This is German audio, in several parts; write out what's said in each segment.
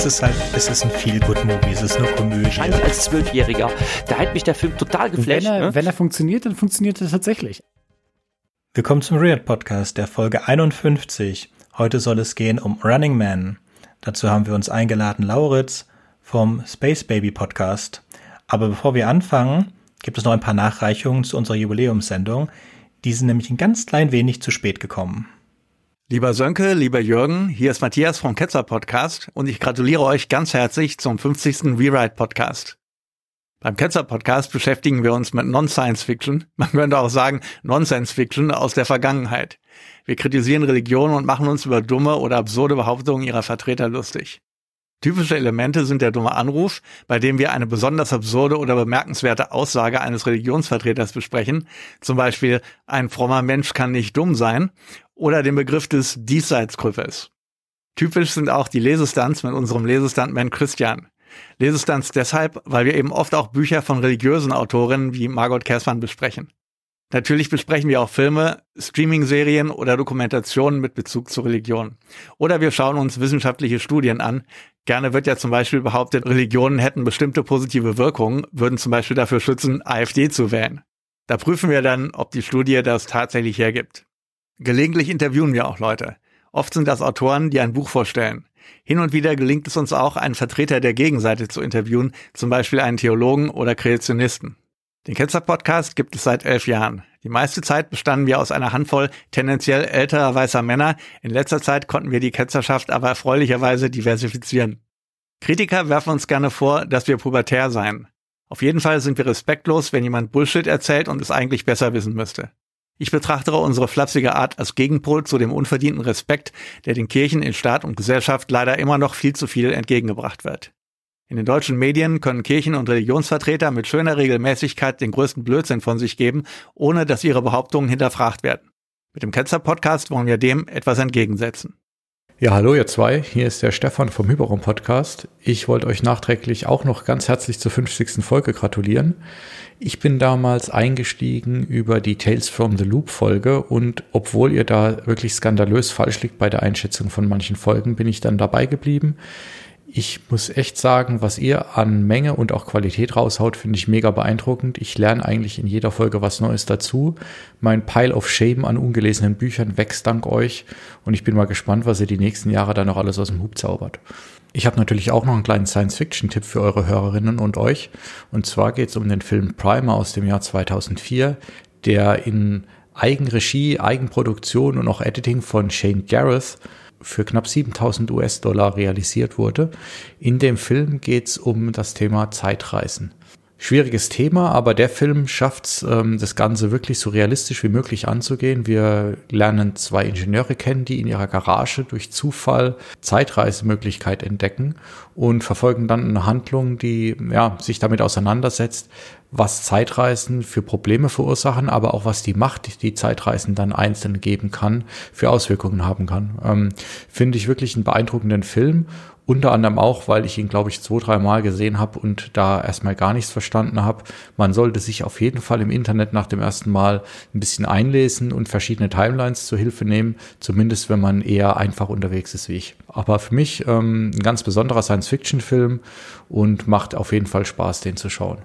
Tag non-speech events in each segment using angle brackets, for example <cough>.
es ist halt, es ist ein Feel-Good-Movie, es ist nur Komödie. Wahrscheinlich als Zwölfjähriger. Da hat mich der Film total geflasht. Wenn er, ne? wenn er funktioniert, dann funktioniert er tatsächlich. Willkommen zum Real Podcast, der Folge 51. Heute soll es gehen um Running Man. Dazu haben wir uns eingeladen Lauritz vom Space Baby Podcast. Aber bevor wir anfangen, gibt es noch ein paar Nachreichungen zu unserer Jubiläumssendung. Die sind nämlich ein ganz klein wenig zu spät gekommen. Lieber Sönke, lieber Jürgen, hier ist Matthias vom Ketzer Podcast und ich gratuliere euch ganz herzlich zum 50. Rewrite Podcast. Beim Ketzer Podcast beschäftigen wir uns mit Non-Science Fiction, <laughs> man könnte auch sagen Nonsense Fiction aus der Vergangenheit. Wir kritisieren Religionen und machen uns über dumme oder absurde Behauptungen ihrer Vertreter lustig. Typische Elemente sind der dumme Anruf, bei dem wir eine besonders absurde oder bemerkenswerte Aussage eines Religionsvertreters besprechen, zum Beispiel ein frommer Mensch kann nicht dumm sein, oder den Begriff des Diesseitsgrüffes. Typisch sind auch die Lesestunts mit unserem Lesestuntman Christian. Lesestunts deshalb, weil wir eben oft auch Bücher von religiösen Autorinnen wie Margot Kersmann besprechen. Natürlich besprechen wir auch Filme, Streaming-Serien oder Dokumentationen mit Bezug zur Religion. Oder wir schauen uns wissenschaftliche Studien an. Gerne wird ja zum Beispiel behauptet, Religionen hätten bestimmte positive Wirkungen, würden zum Beispiel dafür schützen, AfD zu wählen. Da prüfen wir dann, ob die Studie das tatsächlich hergibt. Gelegentlich interviewen wir auch Leute. Oft sind das Autoren, die ein Buch vorstellen. Hin und wieder gelingt es uns auch, einen Vertreter der Gegenseite zu interviewen, zum Beispiel einen Theologen oder Kreationisten. Den Ketzer-Podcast gibt es seit elf Jahren. Die meiste Zeit bestanden wir aus einer Handvoll tendenziell älterer weißer Männer. In letzter Zeit konnten wir die Ketzerschaft aber erfreulicherweise diversifizieren. Kritiker werfen uns gerne vor, dass wir pubertär seien. Auf jeden Fall sind wir respektlos, wenn jemand Bullshit erzählt und es eigentlich besser wissen müsste. Ich betrachtere unsere flapsige Art als Gegenpol zu dem unverdienten Respekt, der den Kirchen in Staat und Gesellschaft leider immer noch viel zu viel entgegengebracht wird. In den deutschen Medien können Kirchen- und Religionsvertreter mit schöner Regelmäßigkeit den größten Blödsinn von sich geben, ohne dass ihre Behauptungen hinterfragt werden. Mit dem Ketzer-Podcast wollen wir dem etwas entgegensetzen. Ja, hallo ihr zwei, hier ist der Stefan vom Hyperraum Podcast. Ich wollte euch nachträglich auch noch ganz herzlich zur 50. Folge gratulieren. Ich bin damals eingestiegen über die Tales from the Loop Folge und obwohl ihr da wirklich skandalös falsch liegt bei der Einschätzung von manchen Folgen, bin ich dann dabei geblieben. Ich muss echt sagen, was ihr an Menge und auch Qualität raushaut, finde ich mega beeindruckend. Ich lerne eigentlich in jeder Folge was Neues dazu. Mein Pile of Shame an ungelesenen Büchern wächst dank euch und ich bin mal gespannt, was ihr die nächsten Jahre da noch alles aus dem Hub zaubert. Ich habe natürlich auch noch einen kleinen Science-Fiction-Tipp für eure Hörerinnen und euch. Und zwar geht es um den Film Primer aus dem Jahr 2004, der in Eigenregie, Eigenproduktion und auch Editing von Shane Gareth für knapp 7000 US-Dollar realisiert wurde. In dem Film geht es um das Thema Zeitreisen. Schwieriges Thema, aber der Film schafft es, ähm, das Ganze wirklich so realistisch wie möglich anzugehen. Wir lernen zwei Ingenieure kennen, die in ihrer Garage durch Zufall Zeitreisemöglichkeit entdecken und verfolgen dann eine Handlung, die ja, sich damit auseinandersetzt, was Zeitreisen für Probleme verursachen, aber auch was die Macht, die Zeitreisen dann einzeln geben kann, für Auswirkungen haben kann. Ähm, Finde ich wirklich einen beeindruckenden Film unter anderem auch, weil ich ihn, glaube ich, zwei, drei Mal gesehen habe und da erstmal gar nichts verstanden habe. Man sollte sich auf jeden Fall im Internet nach dem ersten Mal ein bisschen einlesen und verschiedene Timelines zur Hilfe nehmen, zumindest wenn man eher einfach unterwegs ist wie ich. Aber für mich ähm, ein ganz besonderer Science-Fiction-Film und macht auf jeden Fall Spaß, den zu schauen.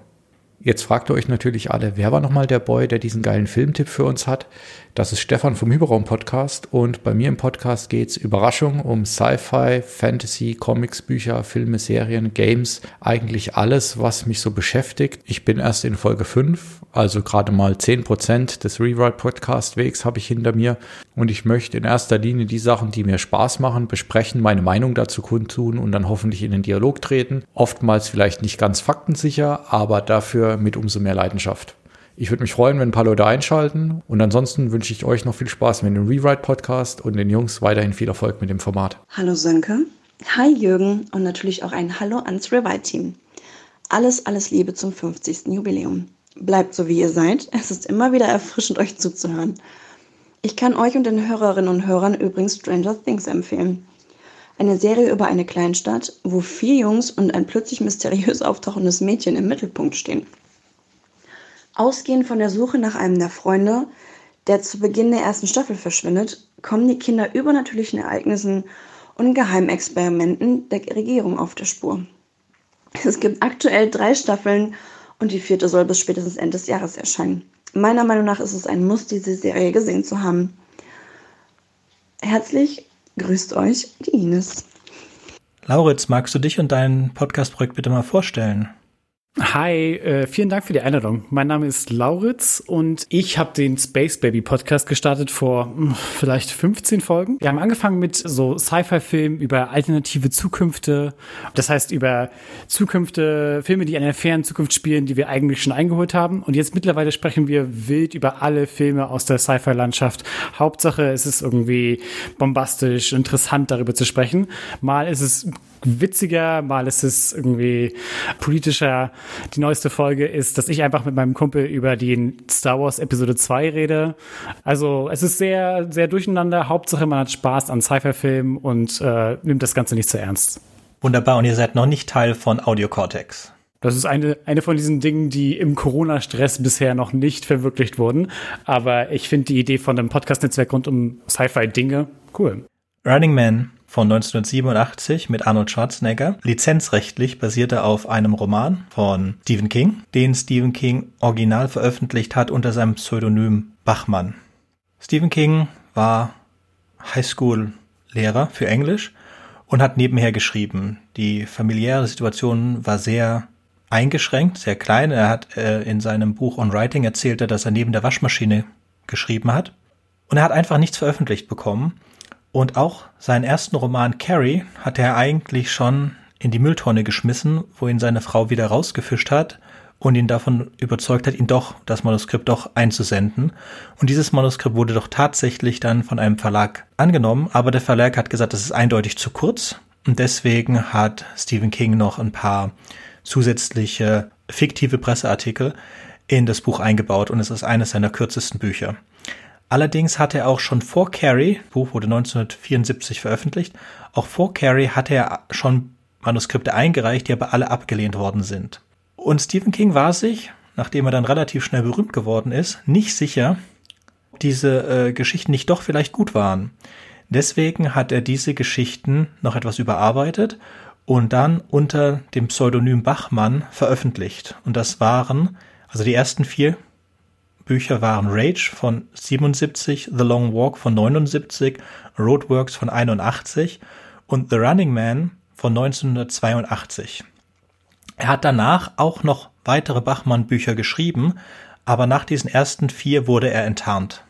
Jetzt fragt ihr euch natürlich alle, wer war nochmal der Boy, der diesen geilen Filmtipp für uns hat? Das ist Stefan vom Hyperraum Podcast und bei mir im Podcast geht's Überraschung um Sci-Fi, Fantasy, Comics, Bücher, Filme, Serien, Games, eigentlich alles, was mich so beschäftigt. Ich bin erst in Folge 5, also gerade mal 10% des Rewrite Podcast Wegs habe ich hinter mir und ich möchte in erster Linie die Sachen, die mir Spaß machen, besprechen, meine Meinung dazu kundtun und dann hoffentlich in den Dialog treten. Oftmals vielleicht nicht ganz faktensicher, aber dafür mit umso mehr Leidenschaft. Ich würde mich freuen, wenn ein paar Leute einschalten. Und ansonsten wünsche ich euch noch viel Spaß mit dem Rewrite-Podcast und den Jungs weiterhin viel Erfolg mit dem Format. Hallo Sönke. Hi Jürgen und natürlich auch ein Hallo ans Rewrite-Team. Alles, alles Liebe zum 50. Jubiläum. Bleibt so, wie ihr seid. Es ist immer wieder erfrischend, euch zuzuhören. Ich kann euch und den Hörerinnen und Hörern übrigens Stranger Things empfehlen. Eine Serie über eine Kleinstadt, wo vier Jungs und ein plötzlich mysteriös auftauchendes Mädchen im Mittelpunkt stehen. Ausgehend von der Suche nach einem der Freunde, der zu Beginn der ersten Staffel verschwindet, kommen die Kinder übernatürlichen Ereignissen und Geheimexperimenten der Regierung auf der Spur. Es gibt aktuell drei Staffeln und die vierte soll bis spätestens Ende des Jahres erscheinen. Meiner Meinung nach ist es ein Muss, diese Serie gesehen zu haben. Herzlich grüßt euch die Ines. Lauritz, magst du dich und dein Podcast-Projekt bitte mal vorstellen? Hi, äh, vielen Dank für die Einladung. Mein Name ist Lauritz und ich habe den Space Baby Podcast gestartet vor mh, hm, vielleicht 15 Folgen. Wir haben angefangen mit so Sci-Fi-Filmen über alternative Zukünfte. Das heißt über Zukünfte, Filme, die in einer fernen Zukunft spielen, die wir eigentlich schon eingeholt haben. Und jetzt mittlerweile sprechen wir wild über alle Filme aus der Sci-Fi-Landschaft. Hauptsache, es ist irgendwie bombastisch, interessant darüber zu sprechen. Mal ist es witziger, mal ist es irgendwie politischer. Die neueste Folge ist, dass ich einfach mit meinem Kumpel über die Star Wars Episode 2 rede. Also es ist sehr, sehr durcheinander. Hauptsache man hat Spaß an Sci-Fi-Filmen und äh, nimmt das Ganze nicht zu ernst. Wunderbar, und ihr seid noch nicht Teil von Audio Cortex. Das ist eine, eine von diesen Dingen, die im Corona-Stress bisher noch nicht verwirklicht wurden. Aber ich finde die Idee von einem Podcast-Netzwerk rund um Sci-Fi-Dinge cool. Running Man von 1987 mit Arnold Schwarzenegger. Lizenzrechtlich basiert er auf einem Roman von Stephen King, den Stephen King original veröffentlicht hat unter seinem Pseudonym Bachmann. Stephen King war Highschool-Lehrer für Englisch und hat nebenher geschrieben. Die familiäre Situation war sehr eingeschränkt, sehr klein. Er hat äh, in seinem Buch On Writing erzählt, dass er neben der Waschmaschine geschrieben hat. Und er hat einfach nichts veröffentlicht bekommen. Und auch seinen ersten Roman Carrie hat er eigentlich schon in die Mülltonne geschmissen, wo ihn seine Frau wieder rausgefischt hat und ihn davon überzeugt hat, ihn doch, das Manuskript doch einzusenden. Und dieses Manuskript wurde doch tatsächlich dann von einem Verlag angenommen, aber der Verlag hat gesagt, das ist eindeutig zu kurz. Und deswegen hat Stephen King noch ein paar zusätzliche fiktive Presseartikel in das Buch eingebaut und es ist eines seiner kürzesten Bücher. Allerdings hat er auch schon vor Carrie, Buch wurde 1974 veröffentlicht, auch vor Carrie hatte er schon Manuskripte eingereicht, die aber alle abgelehnt worden sind. Und Stephen King war sich, nachdem er dann relativ schnell berühmt geworden ist, nicht sicher, ob diese äh, Geschichten nicht doch vielleicht gut waren. Deswegen hat er diese Geschichten noch etwas überarbeitet und dann unter dem Pseudonym Bachmann veröffentlicht. Und das waren, also die ersten vier Bücher waren Rage von 77, The Long Walk von 79, Roadworks von 81 und The Running Man von 1982. Er hat danach auch noch weitere Bachmann-Bücher geschrieben, aber nach diesen ersten vier wurde er enttarnt.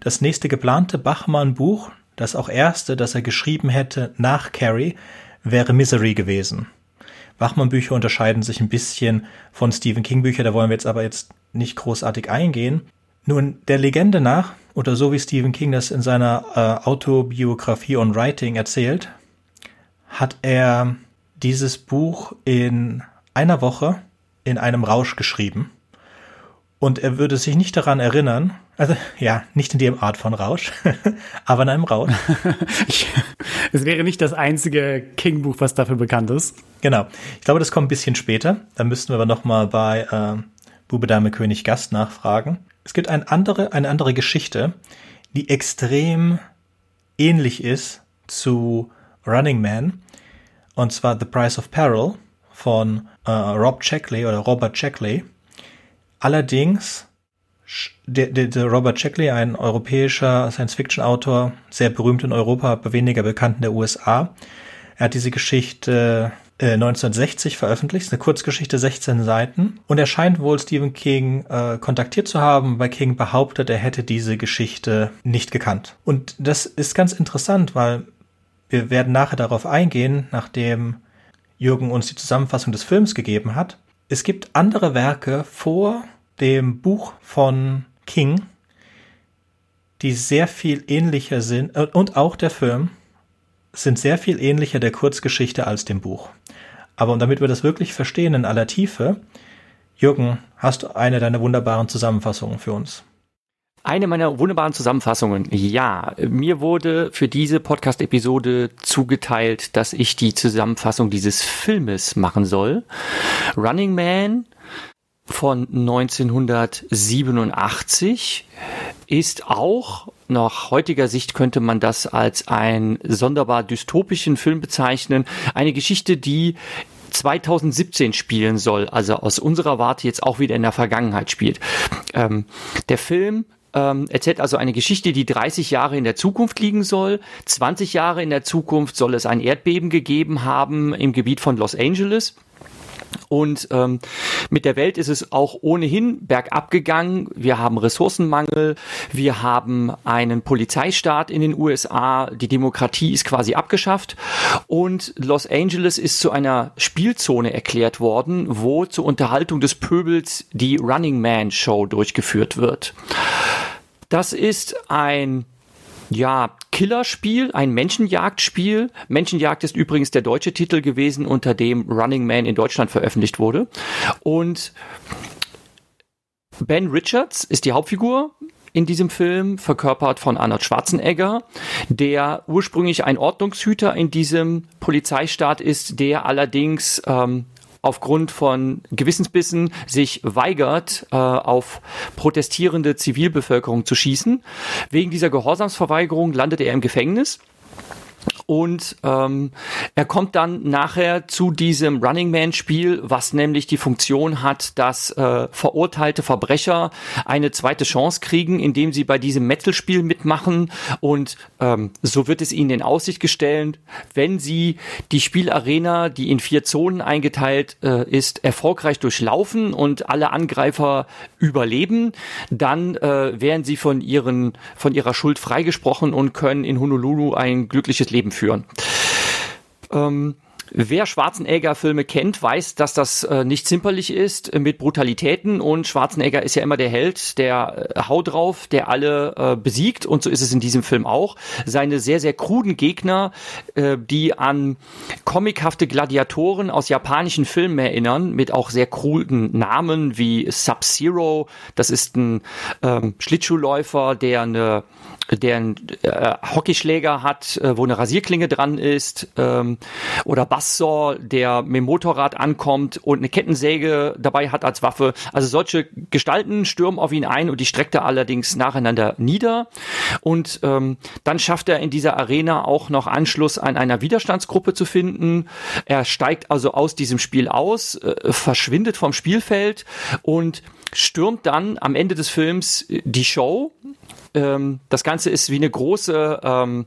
Das nächste geplante Bachmann-Buch, das auch erste, das er geschrieben hätte nach Carrie, wäre Misery gewesen. Bachmann-Bücher unterscheiden sich ein bisschen von Stephen King-Büchern, da wollen wir jetzt aber jetzt nicht großartig eingehen. Nun, der Legende nach, oder so wie Stephen King das in seiner äh, Autobiografie on Writing erzählt, hat er dieses Buch in einer Woche in einem Rausch geschrieben. Und er würde sich nicht daran erinnern, also ja, nicht in dem Art von Rausch, <laughs> aber in einem Rausch. <laughs> Es wäre nicht das einzige King-Buch, was dafür bekannt ist. Genau. Ich glaube, das kommt ein bisschen später. Da müssten wir aber nochmal bei äh, Bube, Dame, König, Gast nachfragen. Es gibt eine andere, eine andere Geschichte, die extrem ähnlich ist zu Running Man. Und zwar The Price of Peril von äh, Rob Checkley oder Robert Checkley. Allerdings, der, der, der Robert Checkley, ein europäischer Science-Fiction-Autor, sehr berühmt in Europa, aber weniger bekannt in der USA. Er hat diese Geschichte 1960 äh, veröffentlicht, eine Kurzgeschichte, 16 Seiten. Und er scheint wohl Stephen King äh, kontaktiert zu haben, weil King behauptet, er hätte diese Geschichte nicht gekannt. Und das ist ganz interessant, weil wir werden nachher darauf eingehen, nachdem Jürgen uns die Zusammenfassung des Films gegeben hat. Es gibt andere Werke vor dem Buch von King, die sehr viel ähnlicher sind, äh, und auch der Film, sind sehr viel ähnlicher der Kurzgeschichte als dem Buch. Aber damit wir das wirklich verstehen in aller Tiefe, Jürgen, hast du eine deiner wunderbaren Zusammenfassungen für uns? Eine meiner wunderbaren Zusammenfassungen. Ja, mir wurde für diese Podcast-Episode zugeteilt, dass ich die Zusammenfassung dieses Filmes machen soll. Running Man von 1987 ist auch nach heutiger Sicht könnte man das als einen sonderbar dystopischen Film bezeichnen. Eine Geschichte, die 2017 spielen soll, also aus unserer Warte jetzt auch wieder in der Vergangenheit spielt. Ähm, der Film ähm, erzählt also eine Geschichte, die 30 Jahre in der Zukunft liegen soll. 20 Jahre in der Zukunft soll es ein Erdbeben gegeben haben im Gebiet von Los Angeles. Und ähm, mit der Welt ist es auch ohnehin bergab gegangen. Wir haben Ressourcenmangel, wir haben einen Polizeistaat in den USA, die Demokratie ist quasi abgeschafft und Los Angeles ist zu einer Spielzone erklärt worden, wo zur Unterhaltung des Pöbels die Running Man Show durchgeführt wird. Das ist ein ja, Killerspiel, ein Menschenjagdspiel. Menschenjagd ist übrigens der deutsche Titel gewesen, unter dem Running Man in Deutschland veröffentlicht wurde. Und Ben Richards ist die Hauptfigur in diesem Film, verkörpert von Arnold Schwarzenegger, der ursprünglich ein Ordnungshüter in diesem Polizeistaat ist, der allerdings ähm, aufgrund von Gewissensbissen sich weigert, äh, auf protestierende Zivilbevölkerung zu schießen. Wegen dieser Gehorsamsverweigerung landet er im Gefängnis und ähm, er kommt dann nachher zu diesem Running Man Spiel, was nämlich die Funktion hat, dass äh, verurteilte Verbrecher eine zweite Chance kriegen, indem sie bei diesem Metal-Spiel mitmachen. Und ähm, so wird es ihnen in Aussicht gestellt, wenn sie die Spielarena, die in vier Zonen eingeteilt äh, ist, erfolgreich durchlaufen und alle Angreifer überleben, dann äh, werden sie von ihren von ihrer Schuld freigesprochen und können in Honolulu ein glückliches Leben führen. Ähm, Wer Schwarzenegger-Filme kennt, weiß, dass das äh, nicht zimperlich ist mit Brutalitäten und Schwarzenegger ist ja immer der Held, der äh, haut drauf, der alle äh, besiegt und so ist es in diesem Film auch. Seine sehr, sehr kruden Gegner, äh, die an comichafte Gladiatoren aus japanischen Filmen erinnern, mit auch sehr kruden Namen wie Sub-Zero, das ist ein ähm, Schlittschuhläufer, der eine der einen äh, Hockeyschläger hat, äh, wo eine Rasierklinge dran ist, ähm, oder Bassor, der mit dem Motorrad ankommt und eine Kettensäge dabei hat als Waffe. Also solche Gestalten stürmen auf ihn ein und die streckt er allerdings nacheinander nieder. Und ähm, dann schafft er in dieser Arena auch noch Anschluss an einer Widerstandsgruppe zu finden. Er steigt also aus diesem Spiel aus, äh, verschwindet vom Spielfeld und stürmt dann am Ende des Films die Show ähm, das Ganze ist wie eine große ähm,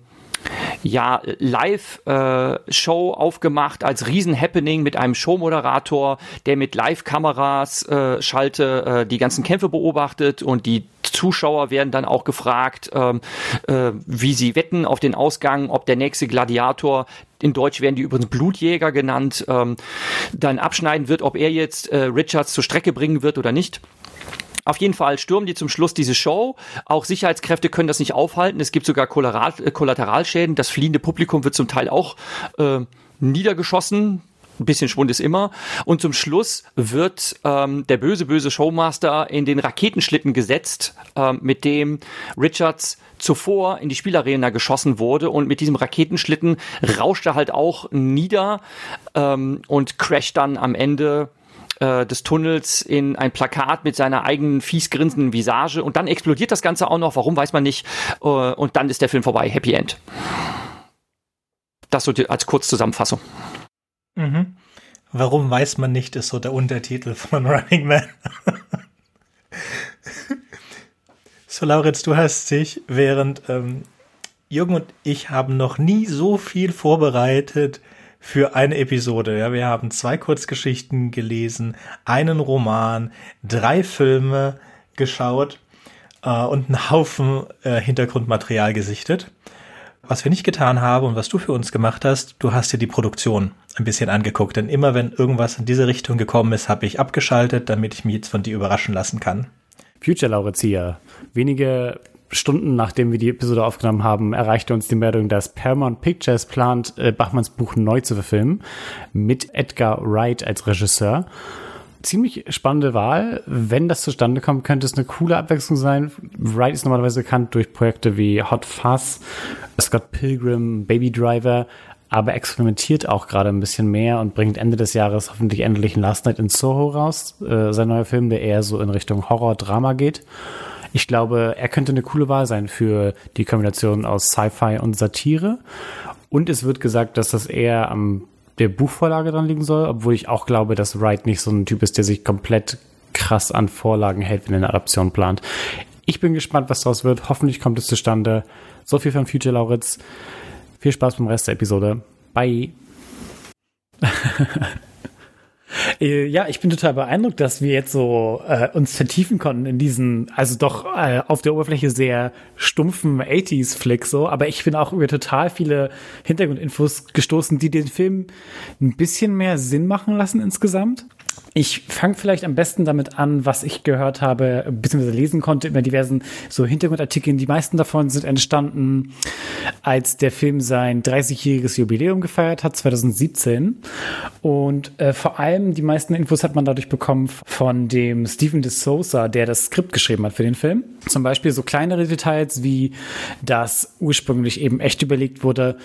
ja, Live-Show äh, aufgemacht als Riesen-Happening mit einem Showmoderator, der mit Live-Kameras äh, schalte, äh, die ganzen Kämpfe beobachtet und die Zuschauer werden dann auch gefragt, ähm, äh, wie sie wetten auf den Ausgang, ob der nächste Gladiator in Deutsch werden die übrigens Blutjäger genannt, ähm, dann abschneiden wird, ob er jetzt äh, Richards zur Strecke bringen wird oder nicht. Auf jeden Fall stürmen die zum Schluss diese Show. Auch Sicherheitskräfte können das nicht aufhalten. Es gibt sogar äh, Kollateralschäden. Das fliehende Publikum wird zum Teil auch äh, niedergeschossen. Ein bisschen Schwund ist immer. Und zum Schluss wird ähm, der böse, böse Showmaster in den Raketenschlitten gesetzt, ähm, mit dem Richards zuvor in die Spielarena geschossen wurde. Und mit diesem Raketenschlitten rauscht er halt auch nieder ähm, und crasht dann am Ende äh, des Tunnels in ein Plakat mit seiner eigenen fies grinsenden Visage und dann explodiert das Ganze auch noch, warum weiß man nicht, äh, und dann ist der Film vorbei, Happy End. Das so als Kurzzusammenfassung. Mhm. Warum weiß man nicht, ist so der Untertitel von <laughs> Running Man. so, Lauritz, du hast dich, während ähm, Jürgen und ich haben noch nie so viel vorbereitet für eine Episode. Ja, wir haben zwei Kurzgeschichten gelesen, einen Roman, drei Filme geschaut äh, und einen Haufen äh, Hintergrundmaterial gesichtet. Was wir nicht getan haben und was du für uns gemacht hast, du hast dir die Produktion ein bisschen angeguckt. Denn immer wenn irgendwas in diese Richtung gekommen ist, habe ich abgeschaltet, damit ich mich jetzt von dir überraschen lassen kann. Future Laurizia. Wenige Stunden nachdem wir die Episode aufgenommen haben, erreichte uns die Meldung, dass Paramount Pictures plant, äh, Bachmanns Buch neu zu verfilmen, mit Edgar Wright als Regisseur. Ziemlich spannende Wahl. Wenn das zustande kommt, könnte es eine coole Abwechslung sein. Wright ist normalerweise bekannt durch Projekte wie Hot Fuzz, Scott Pilgrim, Baby Driver, aber experimentiert auch gerade ein bisschen mehr und bringt Ende des Jahres hoffentlich endlich Last Night in Soho raus, äh, sein neuer Film, der eher so in Richtung Horror-Drama geht. Ich glaube, er könnte eine coole Wahl sein für die Kombination aus Sci-Fi und Satire. Und es wird gesagt, dass das eher am der Buchvorlage dran liegen soll, obwohl ich auch glaube, dass Wright nicht so ein Typ ist, der sich komplett krass an Vorlagen hält, wenn er eine Adaption plant. Ich bin gespannt, was daraus wird. Hoffentlich kommt es zustande. So viel von Future Lauritz. Viel Spaß beim Rest der Episode. Bye. <laughs> Äh, ja, ich bin total beeindruckt, dass wir jetzt so äh, uns vertiefen konnten in diesen, also doch äh, auf der Oberfläche sehr stumpfen 80s-Flick so, aber ich bin auch über total viele Hintergrundinfos gestoßen, die den Film ein bisschen mehr Sinn machen lassen insgesamt. Ich fange vielleicht am besten damit an, was ich gehört habe, beziehungsweise lesen konnte über diversen so Hintergrundartikeln. Die meisten davon sind entstanden, als der Film sein 30-jähriges Jubiläum gefeiert hat, 2017. Und äh, vor allem die meisten Infos hat man dadurch bekommen von dem Stephen DeSouza, der das Skript geschrieben hat für den Film. Zum Beispiel so kleinere Details wie, dass ursprünglich eben echt überlegt wurde,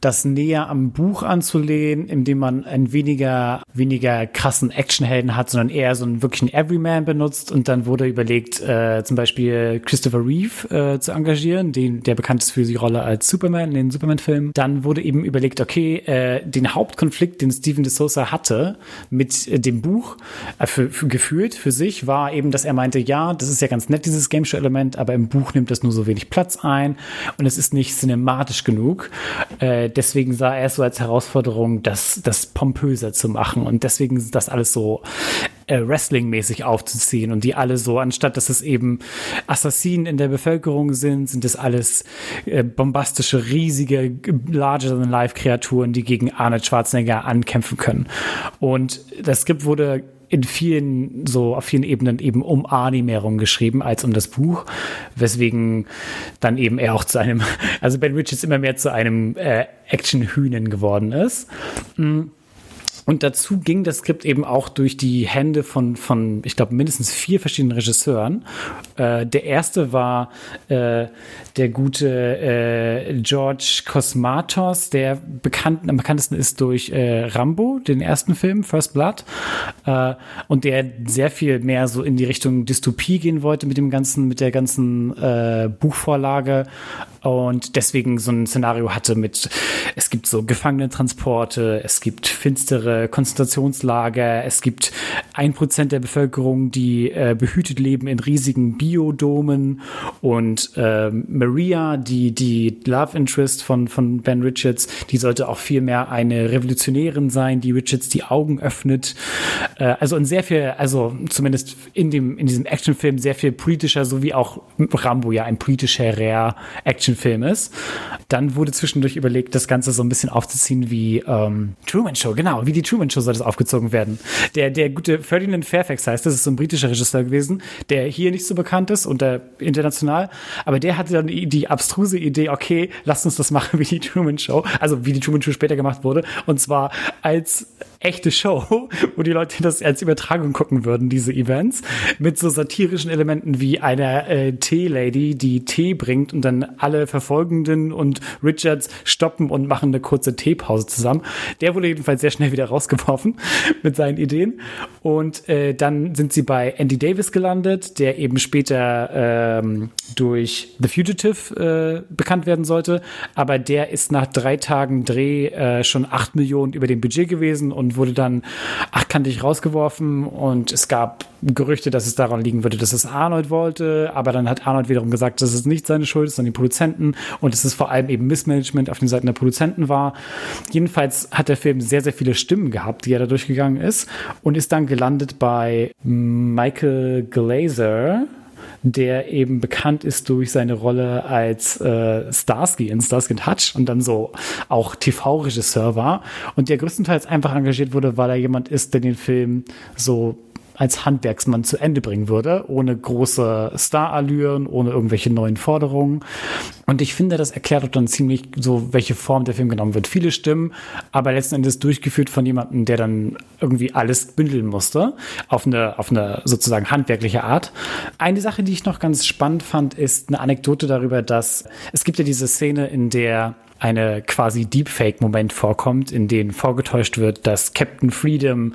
das näher am Buch anzulehnen, indem man ein weniger, weniger krassen Action Helden hat, sondern eher so einen wirklichen Everyman benutzt. Und dann wurde überlegt, äh, zum Beispiel Christopher Reeve äh, zu engagieren, den, der bekannt ist für die Rolle als Superman in den Superman-Filmen. Dann wurde eben überlegt, okay, äh, den Hauptkonflikt, den Stephen DeSouza hatte mit äh, dem Buch, äh, für, für, gefühlt für sich, war eben, dass er meinte, ja, das ist ja ganz nett, dieses Game Show-Element, aber im Buch nimmt das nur so wenig Platz ein und es ist nicht cinematisch genug. Äh, deswegen sah er es so als Herausforderung, das, das pompöser zu machen und deswegen ist das alles so äh, Wrestling-mäßig aufzuziehen und die alle so, anstatt dass es eben Assassinen in der Bevölkerung sind, sind es alles äh, bombastische, riesige, larger-than-life-Kreaturen, die gegen Arnold Schwarzenegger ankämpfen können. Und das Skript wurde in vielen, so auf vielen Ebenen eben um Arnie herum geschrieben als um das Buch, weswegen dann eben er auch zu einem, <laughs> also Ben Richards immer mehr zu einem äh, Action-Hühnen geworden ist. Mhm. Und dazu ging das Skript eben auch durch die Hände von, von ich glaube, mindestens vier verschiedenen Regisseuren. Äh, der erste war äh, der gute äh, George Cosmatos, der bekannt, am bekanntesten ist durch äh, Rambo, den ersten Film, First Blood. Äh, und der sehr viel mehr so in die Richtung Dystopie gehen wollte mit dem ganzen, mit der ganzen äh, Buchvorlage und deswegen so ein Szenario hatte mit, es gibt so Gefangenentransporte, es gibt finstere Konzentrationslager, es gibt ein Prozent der Bevölkerung, die äh, behütet leben in riesigen Biodomen und äh, Maria, die, die Love Interest von, von Ben Richards, die sollte auch viel mehr eine Revolutionärin sein, die Richards die Augen öffnet. Äh, also ein sehr viel, also zumindest in dem, in diesem Actionfilm sehr viel politischer, so wie auch Rambo ja ein politischer Action Actionfilm ist. Dann wurde zwischendurch überlegt, das Ganze so ein bisschen aufzuziehen wie ähm, Truman Show, genau, wie die Truman Show soll das aufgezogen werden. Der, der gute Ferdinand Fairfax heißt, das ist so ein britischer Regisseur gewesen, der hier nicht so bekannt ist und der international, aber der hatte dann die, abstruse Idee, okay, lasst uns das machen <laughs> wie die Truman Show, also wie die Truman Show später gemacht wurde, und zwar als echte Show, <laughs> wo die Leute das als Übertragung gucken würden, diese Events, mit so satirischen Elementen wie einer äh, Tee-Lady, die Tee bringt und dann alle Verfolgenden und Richards stoppen und machen eine kurze Teepause zusammen. Der wurde jedenfalls sehr schnell wieder rausgeworfen <laughs> mit seinen Ideen. Und äh, dann sind sie bei Andy Davis gelandet, der eben später ähm, durch The Fugitive äh, bekannt werden sollte. Aber der ist nach drei Tagen Dreh äh, schon acht Millionen über dem Budget gewesen und wurde dann achtkantig rausgeworfen. Und es gab Gerüchte, dass es daran liegen würde, dass es Arnold wollte. Aber dann hat Arnold wiederum gesagt, dass es nicht seine Schuld ist, sondern die Produzenten. Und es vor allem eben Missmanagement auf den Seiten der Produzenten war. Jedenfalls hat der Film sehr, sehr viele Stimmen gehabt, die er da durchgegangen ist. Und ist dann gelandet bei Michael Glazer der eben bekannt ist durch seine Rolle als äh, Starsky in Starsky Hutch und dann so auch TV-Regisseur war und der größtenteils einfach engagiert wurde, weil er jemand ist, der den Film so als Handwerksmann zu Ende bringen würde, ohne große Starallüren, ohne irgendwelche neuen Forderungen. Und ich finde, das erklärt auch dann ziemlich so, welche Form der Film genommen wird. Viele Stimmen, aber letzten Endes durchgeführt von jemandem, der dann irgendwie alles bündeln musste, auf eine, auf eine sozusagen handwerkliche Art. Eine Sache, die ich noch ganz spannend fand, ist eine Anekdote darüber, dass es gibt ja diese Szene, in der eine quasi Deepfake-Moment vorkommt, in dem vorgetäuscht wird, dass Captain Freedom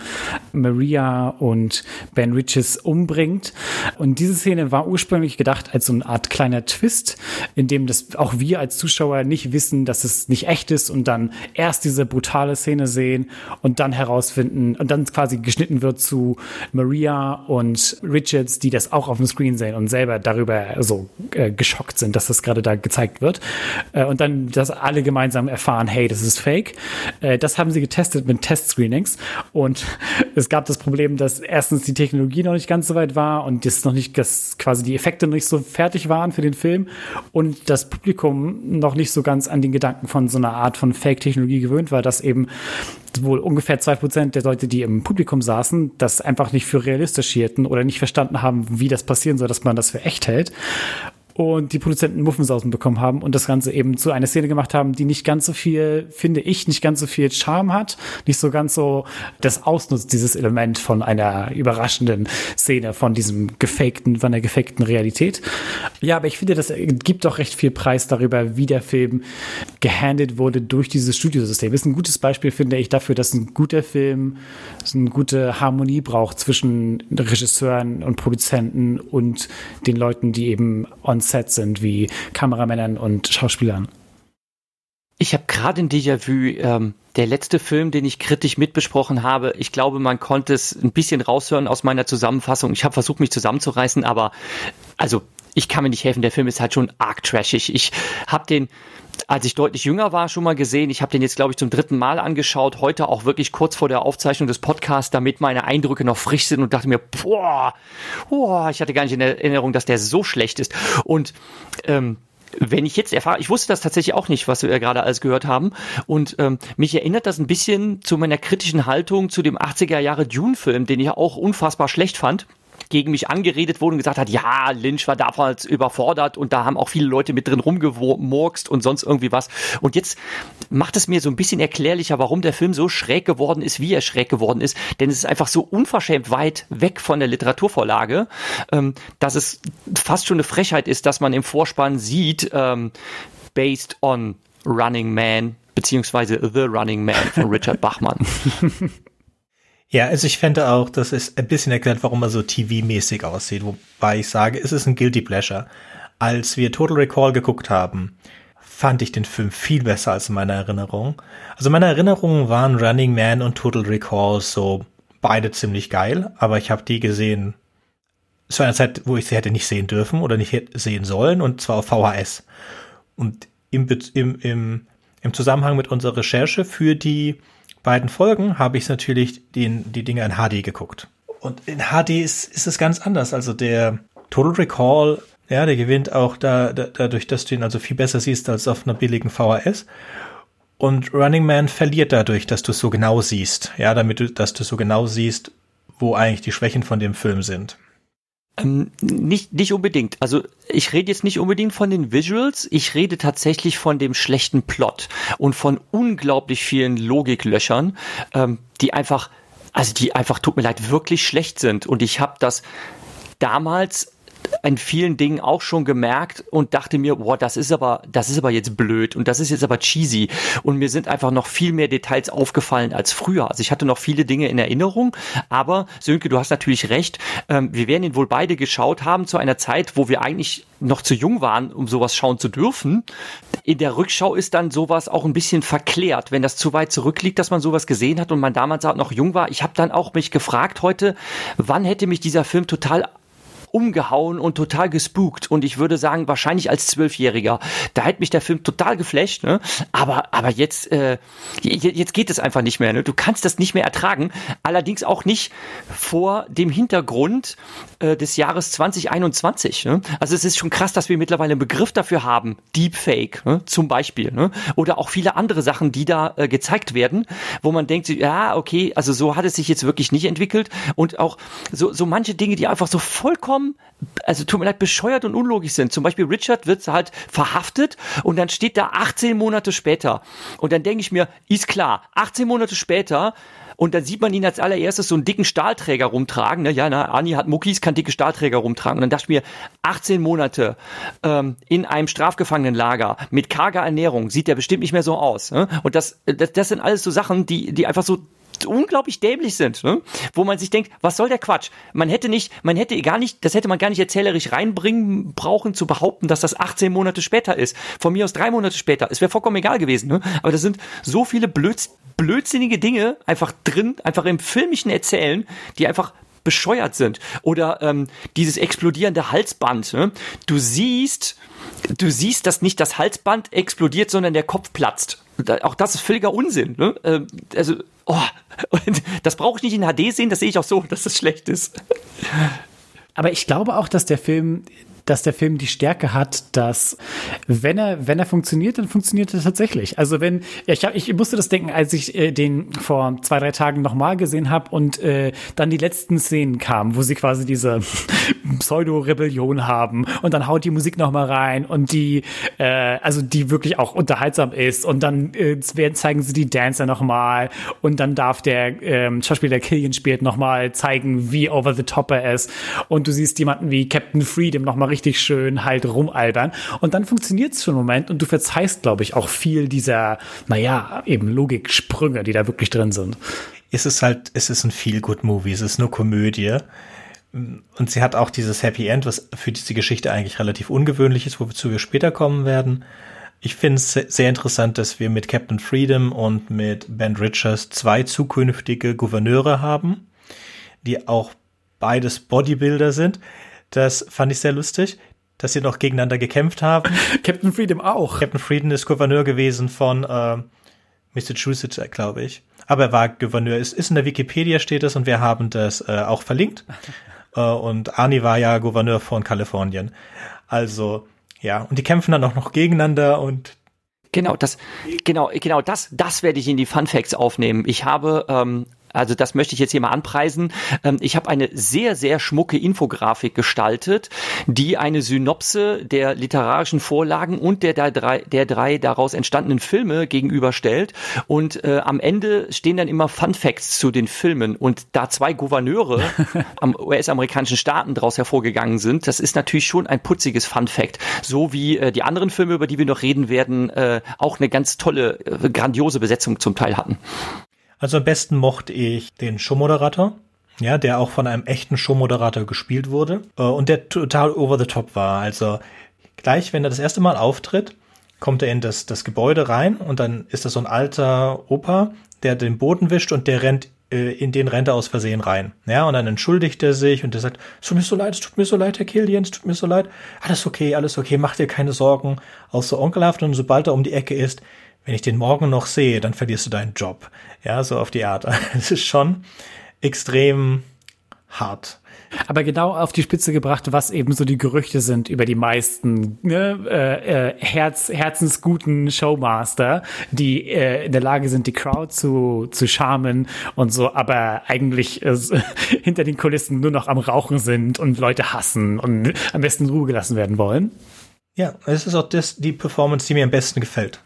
Maria und Ben Riches umbringt. Und diese Szene war ursprünglich gedacht als so eine Art kleiner Twist, in dem das auch wir als Zuschauer nicht wissen, dass es nicht echt ist und dann erst diese brutale Szene sehen und dann herausfinden und dann quasi geschnitten wird zu Maria und Richards, die das auch auf dem Screen sehen und selber darüber so äh, geschockt sind, dass das gerade da gezeigt wird. Äh, und dann, dass alle gemeinsam erfahren, hey, das ist fake. Äh, das haben sie getestet mit Test-Screenings und <laughs> es gab das Problem, dass erstens die Technologie noch nicht ganz so weit war und das noch nicht, dass quasi die Effekte noch nicht so fertig waren für den Film und das Publikum noch nicht so ganz an den Gedanken von so einer Art von Fake-Technologie gewöhnt war, dass eben wohl ungefähr zwei Prozent der Leute, die im Publikum saßen, das einfach nicht für realistisch hielten oder nicht verstanden haben, wie das passieren soll, dass man das für echt hält und die Produzenten Muffensausen bekommen haben und das Ganze eben zu einer Szene gemacht haben, die nicht ganz so viel, finde ich, nicht ganz so viel Charme hat, nicht so ganz so das ausnutzt, dieses Element von einer überraschenden Szene, von diesem gefakten, von der gefakten Realität. Ja, aber ich finde, das gibt doch recht viel Preis darüber, wie der Film gehandelt wurde durch dieses Studiosystem. Ist ein gutes Beispiel, finde ich, dafür, dass ein guter Film eine gute Harmonie braucht zwischen Regisseuren und Produzenten und den Leuten, die eben on Set sind, wie Kameramännern und Schauspielern. Ich habe gerade ein Déjà-vu. Ähm, der letzte Film, den ich kritisch mitbesprochen habe, ich glaube, man konnte es ein bisschen raushören aus meiner Zusammenfassung. Ich habe versucht, mich zusammenzureißen, aber also ich kann mir nicht helfen. Der Film ist halt schon arg trashig. Ich habe den als ich deutlich jünger war, schon mal gesehen. Ich habe den jetzt, glaube ich, zum dritten Mal angeschaut. Heute auch wirklich kurz vor der Aufzeichnung des Podcasts, damit meine Eindrücke noch frisch sind und dachte mir, boah, boah, ich hatte gar nicht in Erinnerung, dass der so schlecht ist. Und ähm, wenn ich jetzt erfahre, ich wusste das tatsächlich auch nicht, was wir gerade alles gehört haben. Und ähm, mich erinnert das ein bisschen zu meiner kritischen Haltung zu dem 80er Jahre Dune-Film, den ich auch unfassbar schlecht fand gegen mich angeredet wurde und gesagt hat, ja, Lynch war damals überfordert und da haben auch viele Leute mit drin rumgemurkst und sonst irgendwie was. Und jetzt macht es mir so ein bisschen erklärlicher, warum der Film so schräg geworden ist, wie er schräg geworden ist. Denn es ist einfach so unverschämt weit weg von der Literaturvorlage, ähm, dass es fast schon eine Frechheit ist, dass man im Vorspann sieht, ähm, based on Running Man, beziehungsweise The Running Man von Richard Bachmann. <laughs> Ja, also ich fände auch, das ist ein bisschen erklärt, warum er so TV-mäßig aussieht. Wobei ich sage, es ist ein Guilty Pleasure. Als wir Total Recall geguckt haben, fand ich den Film viel besser als in meiner Erinnerung. Also meine Erinnerungen waren Running Man und Total Recall so beide ziemlich geil, aber ich habe die gesehen zu einer Zeit, wo ich sie hätte nicht sehen dürfen oder nicht sehen sollen, und zwar auf VHS. Und im, im, im, im Zusammenhang mit unserer Recherche für die beiden Folgen habe ich natürlich den, die Dinge in HD geguckt. Und in HD ist, ist es ganz anders. Also der Total Recall, ja, der gewinnt auch da, da, dadurch, dass du ihn also viel besser siehst als auf einer billigen VHS. Und Running Man verliert dadurch, dass du es so genau siehst. Ja, damit du, dass du so genau siehst, wo eigentlich die Schwächen von dem Film sind. Ähm, nicht, nicht unbedingt. Also ich rede jetzt nicht unbedingt von den Visuals, ich rede tatsächlich von dem schlechten Plot und von unglaublich vielen Logiklöchern, ähm, die einfach, also die einfach, tut mir leid, wirklich schlecht sind. Und ich habe das damals in vielen Dingen auch schon gemerkt und dachte mir, boah, das ist aber, das ist aber jetzt blöd und das ist jetzt aber cheesy. Und mir sind einfach noch viel mehr Details aufgefallen als früher. Also ich hatte noch viele Dinge in Erinnerung, aber Sönke, du hast natürlich recht. Ähm, wir werden ihn wohl beide geschaut haben zu einer Zeit, wo wir eigentlich noch zu jung waren, um sowas schauen zu dürfen. In der Rückschau ist dann sowas auch ein bisschen verklärt, wenn das zu weit zurückliegt, dass man sowas gesehen hat und man damals auch noch jung war. Ich habe dann auch mich gefragt heute, wann hätte mich dieser Film total umgehauen und total gespukt. Und ich würde sagen, wahrscheinlich als Zwölfjähriger. Da hätte mich der Film total geflasht. Ne? Aber, aber jetzt, äh, jetzt geht es einfach nicht mehr. Ne? Du kannst das nicht mehr ertragen. Allerdings auch nicht vor dem Hintergrund äh, des Jahres 2021. Ne? Also es ist schon krass, dass wir mittlerweile einen Begriff dafür haben. Deepfake ne? zum Beispiel. Ne? Oder auch viele andere Sachen, die da äh, gezeigt werden, wo man denkt, ja, okay, also so hat es sich jetzt wirklich nicht entwickelt. Und auch so, so manche Dinge, die einfach so vollkommen vollkommen, also tut mir leid, bescheuert und unlogisch sind. Zum Beispiel Richard wird halt verhaftet und dann steht da 18 Monate später. Und dann denke ich mir, ist klar, 18 Monate später und dann sieht man ihn als allererstes so einen dicken Stahlträger rumtragen. Ne? Ja, na, Ani hat Muckis, kann dicke Stahlträger rumtragen. Und dann dachte ich mir, 18 Monate ähm, in einem Strafgefangenenlager mit karger Ernährung sieht der bestimmt nicht mehr so aus. Ne? Und das, das, das sind alles so Sachen, die, die einfach so unglaublich dämlich sind, ne? wo man sich denkt, was soll der Quatsch? Man hätte nicht, man hätte gar nicht, das hätte man gar nicht erzählerisch reinbringen brauchen, zu behaupten, dass das 18 Monate später ist. Von mir aus drei Monate später. Es wäre vollkommen egal gewesen. Ne? Aber da sind so viele blöd, blödsinnige Dinge einfach drin, einfach im filmischen Erzählen, die einfach bescheuert sind. Oder ähm, dieses explodierende Halsband. Ne? Du siehst, du siehst, dass nicht das Halsband explodiert, sondern der Kopf platzt. Auch das ist völliger Unsinn. Ne? Ähm, also, oh, das brauche ich nicht in HD sehen, das sehe ich auch so, dass das schlecht ist. Aber ich glaube auch, dass der Film dass der Film die Stärke hat, dass wenn er, wenn er funktioniert, dann funktioniert er tatsächlich. Also wenn, ja, ich, hab, ich musste das denken, als ich äh, den vor zwei, drei Tagen nochmal gesehen habe und äh, dann die letzten Szenen kamen, wo sie quasi diese <laughs> Pseudo-Rebellion haben und dann haut die Musik nochmal rein und die, äh, also die wirklich auch unterhaltsam ist und dann äh, zeigen sie die Dancer nochmal und dann darf der ähm, Schauspieler, Killian spielt, nochmal zeigen, wie over the top er ist und du siehst jemanden wie Captain Freedom nochmal richtig schön halt rumalbern. Und dann funktioniert es für einen Moment und du verzeihst, glaube ich, auch viel dieser, naja, eben Logiksprünge, die da wirklich drin sind. Es ist halt, es ist ein Feel-Good-Movie, es ist nur Komödie. Und sie hat auch dieses Happy End, was für diese Geschichte eigentlich relativ ungewöhnlich ist, wozu wir später kommen werden. Ich finde es sehr interessant, dass wir mit Captain Freedom und mit Ben Richards zwei zukünftige Gouverneure haben, die auch beides Bodybuilder sind. Das fand ich sehr lustig, dass sie noch gegeneinander gekämpft haben. <laughs> Captain Freedom auch. Captain Freedom ist Gouverneur gewesen von äh, Massachusetts, glaube ich. Aber er war Gouverneur. Ist, ist in der Wikipedia steht es und wir haben das äh, auch verlinkt. <laughs> äh, und Arnie war ja Gouverneur von Kalifornien. Also ja, und die kämpfen dann auch noch gegeneinander und Genau, das, genau, genau, das, das werde ich in die Fun Facts aufnehmen. Ich habe ähm, also das möchte ich jetzt hier mal anpreisen. Ähm, ich habe eine sehr, sehr schmucke Infografik gestaltet, die eine Synopse der literarischen Vorlagen und der, der, drei, der drei daraus entstandenen Filme gegenüberstellt. Und äh, am Ende stehen dann immer Fun Facts zu den Filmen. Und da zwei Gouverneure <laughs> am US-amerikanischen Staaten daraus hervorgegangen sind, das ist natürlich schon ein putziges Fun Fact. So wie äh, die anderen Filme, über die wir noch reden werden, äh, auch eine ganz tolle, äh, grandiose Besetzung zum Teil hatten. Also am besten mochte ich den Showmoderator, ja, der auch von einem echten Showmoderator gespielt wurde äh, und der total over the top war. Also gleich, wenn er das erste Mal auftritt, kommt er in das, das Gebäude rein und dann ist das so ein alter Opa, der den Boden wischt und der rennt äh, in den rennt er aus Versehen rein. Ja, und dann entschuldigt er sich und er sagt, es tut mir so leid, es tut mir so leid, Herr Killian, es tut mir so leid. Alles okay, alles okay, mach dir keine Sorgen. Auch so onkelhaft und sobald er um die Ecke ist, wenn ich den morgen noch sehe, dann verlierst du deinen Job. Ja, so auf die Art. <laughs> Es ist schon extrem hart. Aber genau auf die Spitze gebracht, was eben so die Gerüchte sind über die meisten ne, äh, äh, Herz, herzensguten Showmaster, die äh, in der Lage sind, die Crowd zu, zu charmen und so, aber eigentlich äh, <laughs> hinter den Kulissen nur noch am Rauchen sind und Leute hassen und am besten in Ruhe gelassen werden wollen. Ja, es ist auch das, die Performance, die mir am besten gefällt.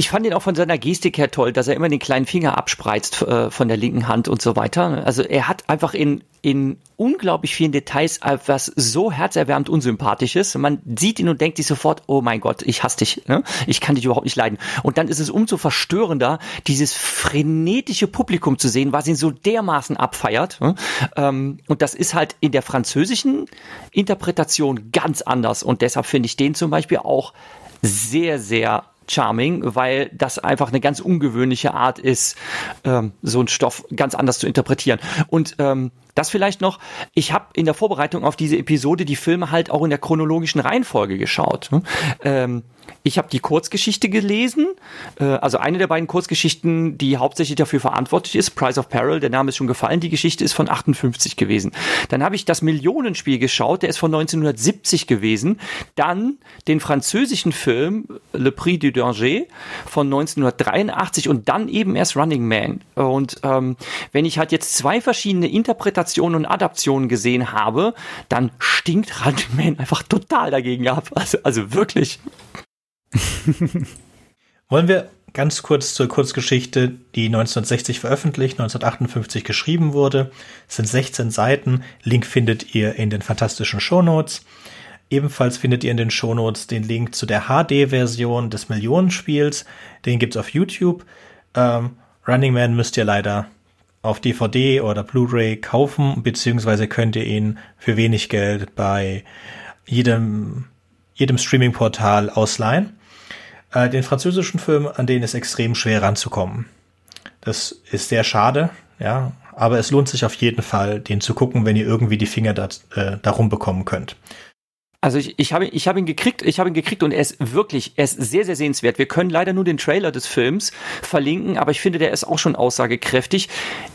Ich fand ihn auch von seiner Gestik her toll, dass er immer den kleinen Finger abspreizt äh, von der linken Hand und so weiter. Also er hat einfach in, in unglaublich vielen Details etwas so herzerwärmend Unsympathisches. Man sieht ihn und denkt sich sofort, oh mein Gott, ich hasse dich. Ne? Ich kann dich überhaupt nicht leiden. Und dann ist es umso verstörender, dieses frenetische Publikum zu sehen, was ihn so dermaßen abfeiert. Ne? Ähm, und das ist halt in der französischen Interpretation ganz anders. Und deshalb finde ich den zum Beispiel auch sehr, sehr charming, weil das einfach eine ganz ungewöhnliche Art ist, ähm, so einen Stoff ganz anders zu interpretieren. Und ähm, das vielleicht noch, ich habe in der Vorbereitung auf diese Episode die Filme halt auch in der chronologischen Reihenfolge geschaut. Ne? Ähm, ich habe die Kurzgeschichte gelesen, äh, also eine der beiden Kurzgeschichten, die hauptsächlich dafür verantwortlich ist, Price of Peril, der Name ist schon gefallen, die Geschichte ist von 58 gewesen. Dann habe ich das Millionenspiel geschaut, der ist von 1970 gewesen. Dann den französischen Film Le Prix du Danger von 1983 und dann eben erst Running Man. Und ähm, wenn ich halt jetzt zwei verschiedene Interpretationen und Adaptionen gesehen habe, dann stinkt Running Man einfach total dagegen ab. Also, also wirklich. <laughs> Wollen wir ganz kurz zur Kurzgeschichte, die 1960 veröffentlicht, 1958 geschrieben wurde. Es sind 16 Seiten. Link findet ihr in den fantastischen Shownotes. Ebenfalls findet ihr in den Shownotes den Link zu der HD-Version des Millionenspiels. Den gibt's auf YouTube. Ähm, Running Man müsst ihr leider auf DVD oder Blu-ray kaufen, beziehungsweise könnt ihr ihn für wenig Geld bei jedem, jedem Streaming-Portal ausleihen. Äh, den französischen Film, an den ist extrem schwer ranzukommen. Das ist sehr schade, ja, aber es lohnt sich auf jeden Fall, den zu gucken, wenn ihr irgendwie die Finger da, äh, darum bekommen könnt. Also ich, ich habe ich hab ihn gekriegt, ich habe ihn gekriegt und er ist wirklich, er ist sehr, sehr sehenswert. Wir können leider nur den Trailer des Films verlinken, aber ich finde, der ist auch schon aussagekräftig.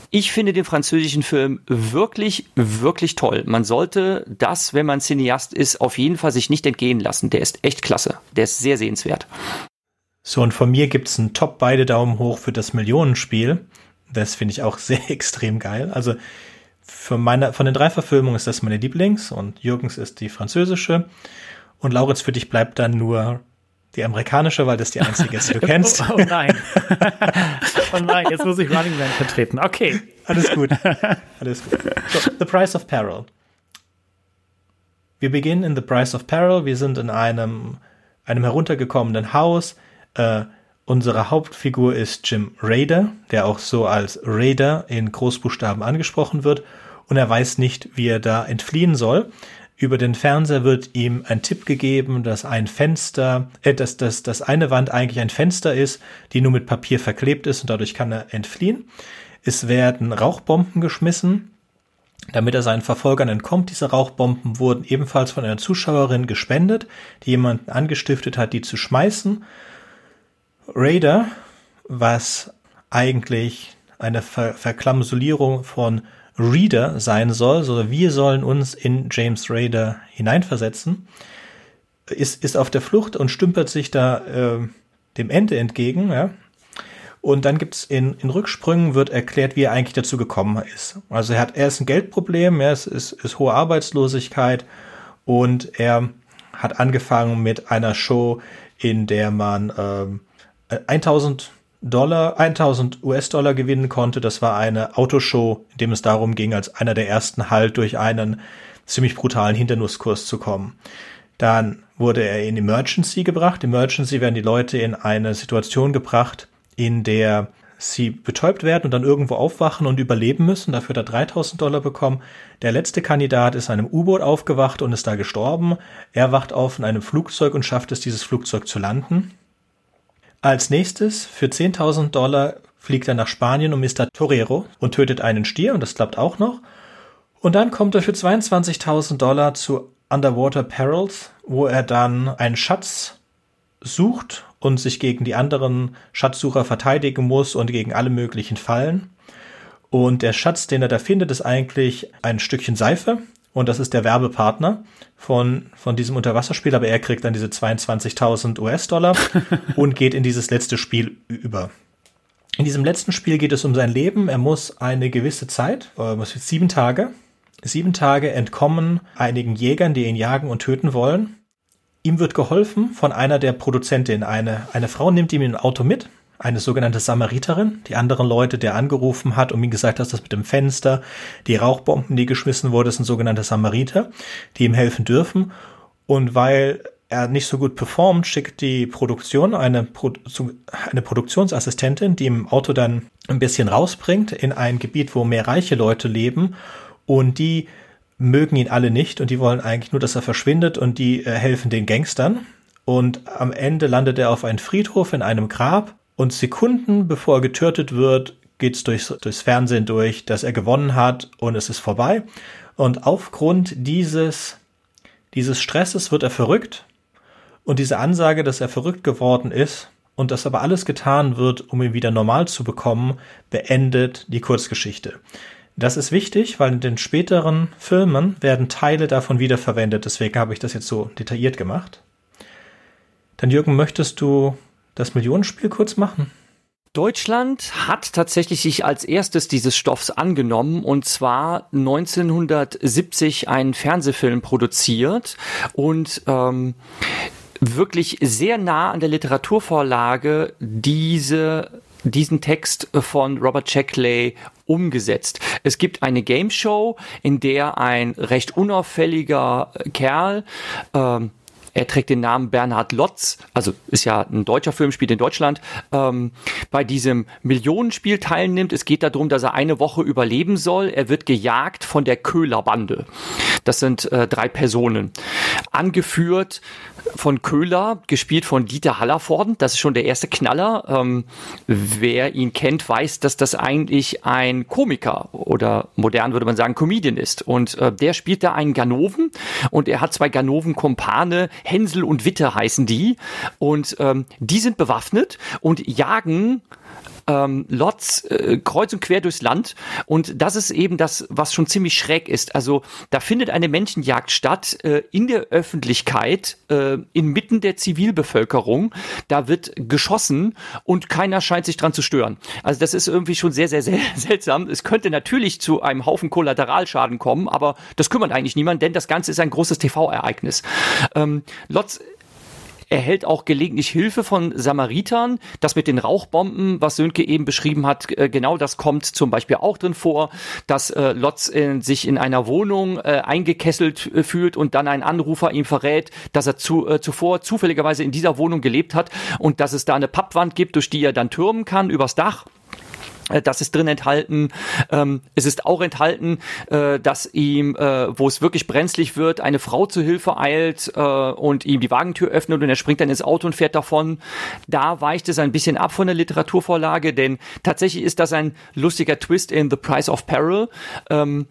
Ich finde den französischen Film wirklich, wirklich toll. Man sollte das, wenn man Cineast ist, auf jeden Fall sich nicht entgehen lassen. Der ist echt klasse. Der ist sehr sehenswert. So, und von mir gibt's einen Top beide Daumen hoch für das Millionenspiel. Das finde ich auch <laughs> sehr extrem geil. Also für meine, von den drei Verfilmungen ist das meine Lieblings und Jürgens ist die französische. Und Lauritz, für dich bleibt dann nur die amerikanische, weil das die einzige ist, die du <laughs> kennst. Oh, oh nein. <laughs> oh nein, jetzt muss ich Running Man vertreten. Okay. Alles gut. <laughs> Alles gut. So, The Price of Peril. Wir beginnen in The Price of Peril. Wir sind in einem, einem heruntergekommenen Haus. Äh, Unsere Hauptfigur ist Jim Raider, der auch so als Raider in Großbuchstaben angesprochen wird, und er weiß nicht, wie er da entfliehen soll. Über den Fernseher wird ihm ein Tipp gegeben, dass ein Fenster, äh, dass, dass, dass eine Wand eigentlich ein Fenster ist, die nur mit Papier verklebt ist und dadurch kann er entfliehen. Es werden Rauchbomben geschmissen, damit er seinen Verfolgern entkommt. Diese Rauchbomben wurden ebenfalls von einer Zuschauerin gespendet, die jemanden angestiftet hat, die zu schmeißen. Raider, was eigentlich eine Ver Verklamsulierung von Reader sein soll, so wir sollen uns in James Raider hineinversetzen, ist, ist auf der Flucht und stümpert sich da äh, dem Ende entgegen, ja. Und dann gibt's in, in Rücksprüngen wird erklärt, wie er eigentlich dazu gekommen ist. Also er hat, er ist ein Geldproblem, ja, es ist, ist hohe Arbeitslosigkeit und er hat angefangen mit einer Show, in der man ähm, 1000 Dollar, 1000 US-Dollar gewinnen konnte. Das war eine Autoshow, in dem es darum ging, als einer der ersten halt durch einen ziemlich brutalen Hindernusskurs zu kommen. Dann wurde er in Emergency gebracht. Emergency werden die Leute in eine Situation gebracht, in der sie betäubt werden und dann irgendwo aufwachen und überleben müssen. Dafür hat er 3000 Dollar bekommen. Der letzte Kandidat ist in einem U-Boot aufgewacht und ist da gestorben. Er wacht auf in einem Flugzeug und schafft es, dieses Flugzeug zu landen. Als nächstes für 10.000 Dollar fliegt er nach Spanien um Mr. Torero und tötet einen Stier und das klappt auch noch. Und dann kommt er für 22.000 Dollar zu Underwater Perils, wo er dann einen Schatz sucht und sich gegen die anderen Schatzsucher verteidigen muss und gegen alle möglichen Fallen. Und der Schatz, den er da findet, ist eigentlich ein Stückchen Seife, und das ist der Werbepartner von, von diesem Unterwasserspiel, aber er kriegt dann diese 22.000 US-Dollar <laughs> und geht in dieses letzte Spiel über. In diesem letzten Spiel geht es um sein Leben. Er muss eine gewisse Zeit, äh, sieben Tage, sieben Tage entkommen einigen Jägern, die ihn jagen und töten wollen. Ihm wird geholfen von einer der Produzentinnen. Eine, eine Frau nimmt ihm ein Auto mit eine sogenannte Samariterin, die anderen Leute, der angerufen hat und ihm gesagt hat, das mit dem Fenster, die Rauchbomben, die geschmissen wurden, sind sogenannte Samariter, die ihm helfen dürfen. Und weil er nicht so gut performt, schickt die Produktion eine, Pro eine Produktionsassistentin, die im Auto dann ein bisschen rausbringt in ein Gebiet, wo mehr reiche Leute leben und die mögen ihn alle nicht und die wollen eigentlich nur, dass er verschwindet und die äh, helfen den Gangstern. Und am Ende landet er auf einem Friedhof in einem Grab und Sekunden bevor er getötet wird, geht's durchs, durchs Fernsehen durch, dass er gewonnen hat und es ist vorbei. Und aufgrund dieses, dieses Stresses wird er verrückt. Und diese Ansage, dass er verrückt geworden ist und dass aber alles getan wird, um ihn wieder normal zu bekommen, beendet die Kurzgeschichte. Das ist wichtig, weil in den späteren Filmen werden Teile davon wiederverwendet. Deswegen habe ich das jetzt so detailliert gemacht. Dann Jürgen, möchtest du das Millionenspiel kurz machen? Deutschland hat tatsächlich sich als erstes dieses Stoffs angenommen und zwar 1970 einen Fernsehfilm produziert und ähm, wirklich sehr nah an der Literaturvorlage diese diesen Text von Robert Shackley umgesetzt. Es gibt eine Game Show, in der ein recht unauffälliger Kerl ähm, er trägt den Namen Bernhard Lotz, also ist ja ein deutscher Film, spielt in Deutschland, ähm, bei diesem Millionenspiel teilnimmt. Es geht darum, dass er eine Woche überleben soll. Er wird gejagt von der Köhler-Bande. Das sind äh, drei Personen. Angeführt von Köhler, gespielt von Dieter Hallervorden. Das ist schon der erste Knaller. Ähm, wer ihn kennt, weiß, dass das eigentlich ein Komiker oder modern würde man sagen Comedian ist. Und äh, der spielt da einen Ganoven und er hat zwei Ganoven-Kumpane, Hänsel und Witte heißen die. Und ähm, die sind bewaffnet und jagen ähm, Lots äh, kreuz und quer durchs Land. Und das ist eben das, was schon ziemlich schräg ist. Also da findet eine Menschenjagd statt äh, in der Öffentlichkeit, äh, inmitten der Zivilbevölkerung. Da wird geschossen und keiner scheint sich dran zu stören. Also das ist irgendwie schon sehr, sehr, sehr <laughs> seltsam. Es könnte natürlich zu einem Haufen Kollateralschaden kommen, aber das kümmert eigentlich niemand, denn das Ganze ist ein großes TV-Ereignis. Ähm, Lotz erhält auch gelegentlich Hilfe von Samaritern. Das mit den Rauchbomben, was Sönke eben beschrieben hat, äh, genau das kommt zum Beispiel auch drin vor, dass äh, Lotz in, sich in einer Wohnung äh, eingekesselt äh, fühlt und dann ein Anrufer ihm verrät, dass er zu, äh, zuvor zufälligerweise in dieser Wohnung gelebt hat und dass es da eine Pappwand gibt, durch die er dann türmen kann übers Dach. Äh, das ist drin enthalten. Ähm, es ist auch enthalten, äh, dass ihm, äh, wo es wirklich brenzlig wird, eine Frau zu Hilfe eilt äh, und ihm die Wagentür öffnet und er springt dann ins Auto und fährt davon. Da weicht es ein bisschen ab von der Literaturvorlage, denn tatsächlich ist das ein lustiger Twist in The Price of Peril. Ähm,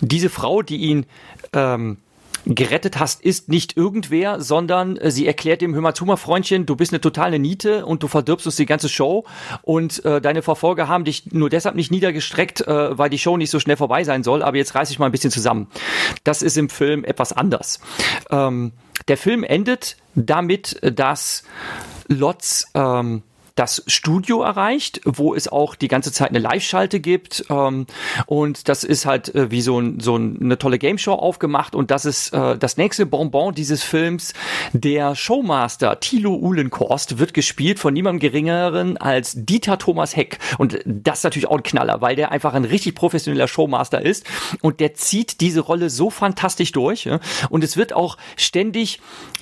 diese Frau, die ihn ähm, gerettet hast, ist nicht irgendwer, sondern äh, sie erklärt dem Hör Freundchen, du bist eine totale Niete und du verdirbst uns die ganze Show und äh, deine Verfolger haben dich nur deshalb nicht niedergestreckt, äh, weil die Show nicht so schnell vorbei sein soll, aber jetzt reiß ich mal ein bisschen zusammen. Das ist im Film etwas anders. Ähm, der Film endet damit, dass Lotz ähm, das Studio erreicht, wo es auch die ganze Zeit eine Live-Schalte gibt. Ähm, und das ist halt äh, wie so, ein, so eine tolle Game-Show aufgemacht. Und das ist äh, das nächste Bonbon dieses Films. Der Showmaster Thilo Uhlenkorst wird gespielt von niemandem geringeren als Dieter Thomas Heck. Und das ist natürlich auch ein Knaller, weil der einfach ein richtig professioneller Showmaster ist. Und der zieht diese Rolle so fantastisch durch. Ja? Und es wird auch ständig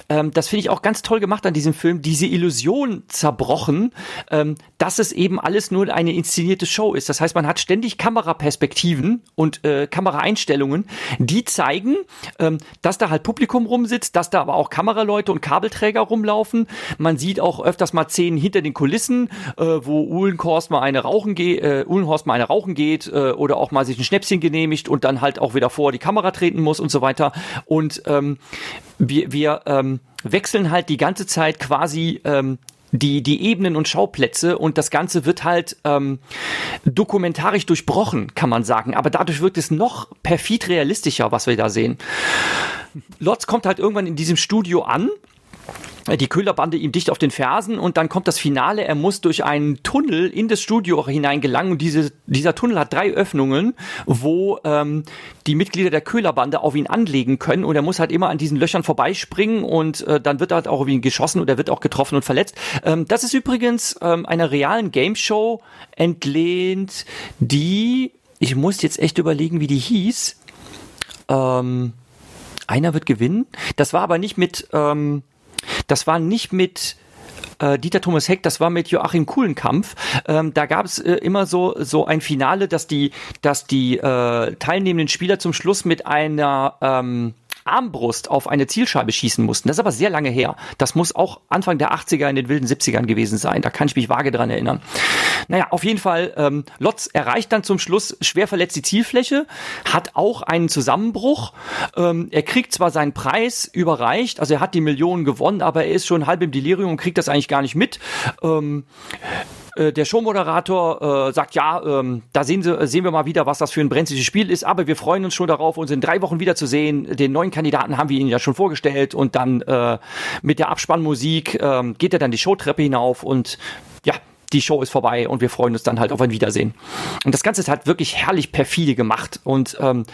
ähm, das finde ich auch ganz toll gemacht an diesem Film, diese Illusion zerbrochen, ähm, dass es eben alles nur eine inszenierte Show ist. Das heißt, man hat ständig Kameraperspektiven und äh, Kameraeinstellungen, die zeigen, ähm, dass da halt Publikum rumsitzt, dass da aber auch Kameraleute und Kabelträger rumlaufen. Man sieht auch öfters mal Szenen hinter den Kulissen, äh, wo Uhlenhorst mal eine rauchen geht, äh, Uhlenhorst mal eine rauchen geht äh, oder auch mal sich ein Schnäpschen genehmigt und dann halt auch wieder vor die Kamera treten muss und so weiter. Und ähm, wir, wir ähm, wechseln halt die ganze Zeit quasi ähm, die, die Ebenen und Schauplätze und das Ganze wird halt ähm, dokumentarisch durchbrochen, kann man sagen. Aber dadurch wirkt es noch perfid realistischer, was wir da sehen. Lotz kommt halt irgendwann in diesem Studio an die Köhlerbande ihm dicht auf den Fersen und dann kommt das Finale. Er muss durch einen Tunnel in das Studio hinein gelangen und diese, dieser Tunnel hat drei Öffnungen, wo ähm, die Mitglieder der Köhlerbande auf ihn anlegen können und er muss halt immer an diesen Löchern vorbeispringen und äh, dann wird er halt auch auf ihn geschossen und er wird auch getroffen und verletzt. Ähm, das ist übrigens ähm, einer realen Game Show entlehnt, die, ich muss jetzt echt überlegen, wie die hieß. Ähm, einer wird gewinnen. Das war aber nicht mit, ähm, das war nicht mit äh, Dieter Thomas Heck, das war mit Joachim Kuhlenkampf. Ähm, da gab es äh, immer so so ein Finale, dass die dass die äh, teilnehmenden Spieler zum Schluss mit einer ähm, Armbrust auf eine Zielscheibe schießen mussten. Das ist aber sehr lange her. Das muss auch Anfang der 80er in den wilden 70ern gewesen sein. Da kann ich mich vage dran erinnern. Naja, auf jeden Fall, ähm, Lotz erreicht dann zum Schluss schwer verletzt die Zielfläche, hat auch einen Zusammenbruch. Ähm, er kriegt zwar seinen Preis überreicht, also er hat die Millionen gewonnen, aber er ist schon halb im Delirium und kriegt das eigentlich gar nicht mit. Ähm, äh, der Showmoderator äh, sagt, ja, ähm, da sehen, Sie, sehen wir mal wieder, was das für ein brenzliges Spiel ist, aber wir freuen uns schon darauf, uns in drei Wochen wiederzusehen. Den neuen Kandidaten haben wir Ihnen ja schon vorgestellt und dann äh, mit der Abspannmusik äh, geht er dann die Showtreppe hinauf und ja, die Show ist vorbei und wir freuen uns dann halt auf ein Wiedersehen. Und das Ganze ist halt wirklich herrlich perfide gemacht. Und ähm,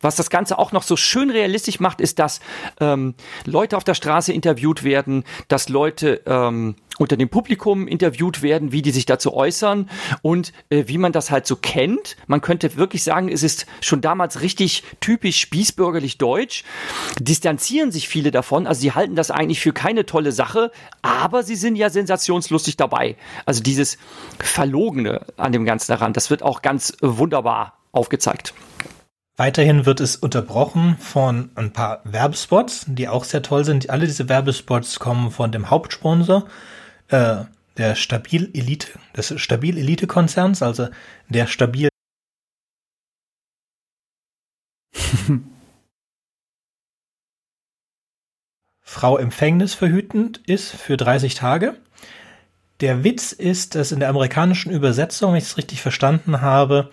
was das Ganze auch noch so schön realistisch macht, ist, dass ähm, Leute auf der Straße interviewt werden, dass Leute ähm, unter dem Publikum interviewt werden, wie die sich dazu äußern und äh, wie man das halt so kennt. Man könnte wirklich sagen, es ist schon damals richtig typisch spießbürgerlich deutsch. Distanzieren sich viele davon, also sie halten das eigentlich für keine tolle Sache, aber sie sind ja sensationslustig dabei. Also dieses Verlogene an dem Ganzen daran, das wird auch ganz wunderbar aufgezeigt. Weiterhin wird es unterbrochen von ein paar Werbespots, die auch sehr toll sind. Alle diese Werbespots kommen von dem Hauptsponsor, äh, der Stabil Elite, des Stabil Elite Konzerns, also der Stabil <laughs> Frau Empfängnis verhütend ist für 30 Tage. Der Witz ist, dass in der amerikanischen Übersetzung, wenn ich es richtig verstanden habe,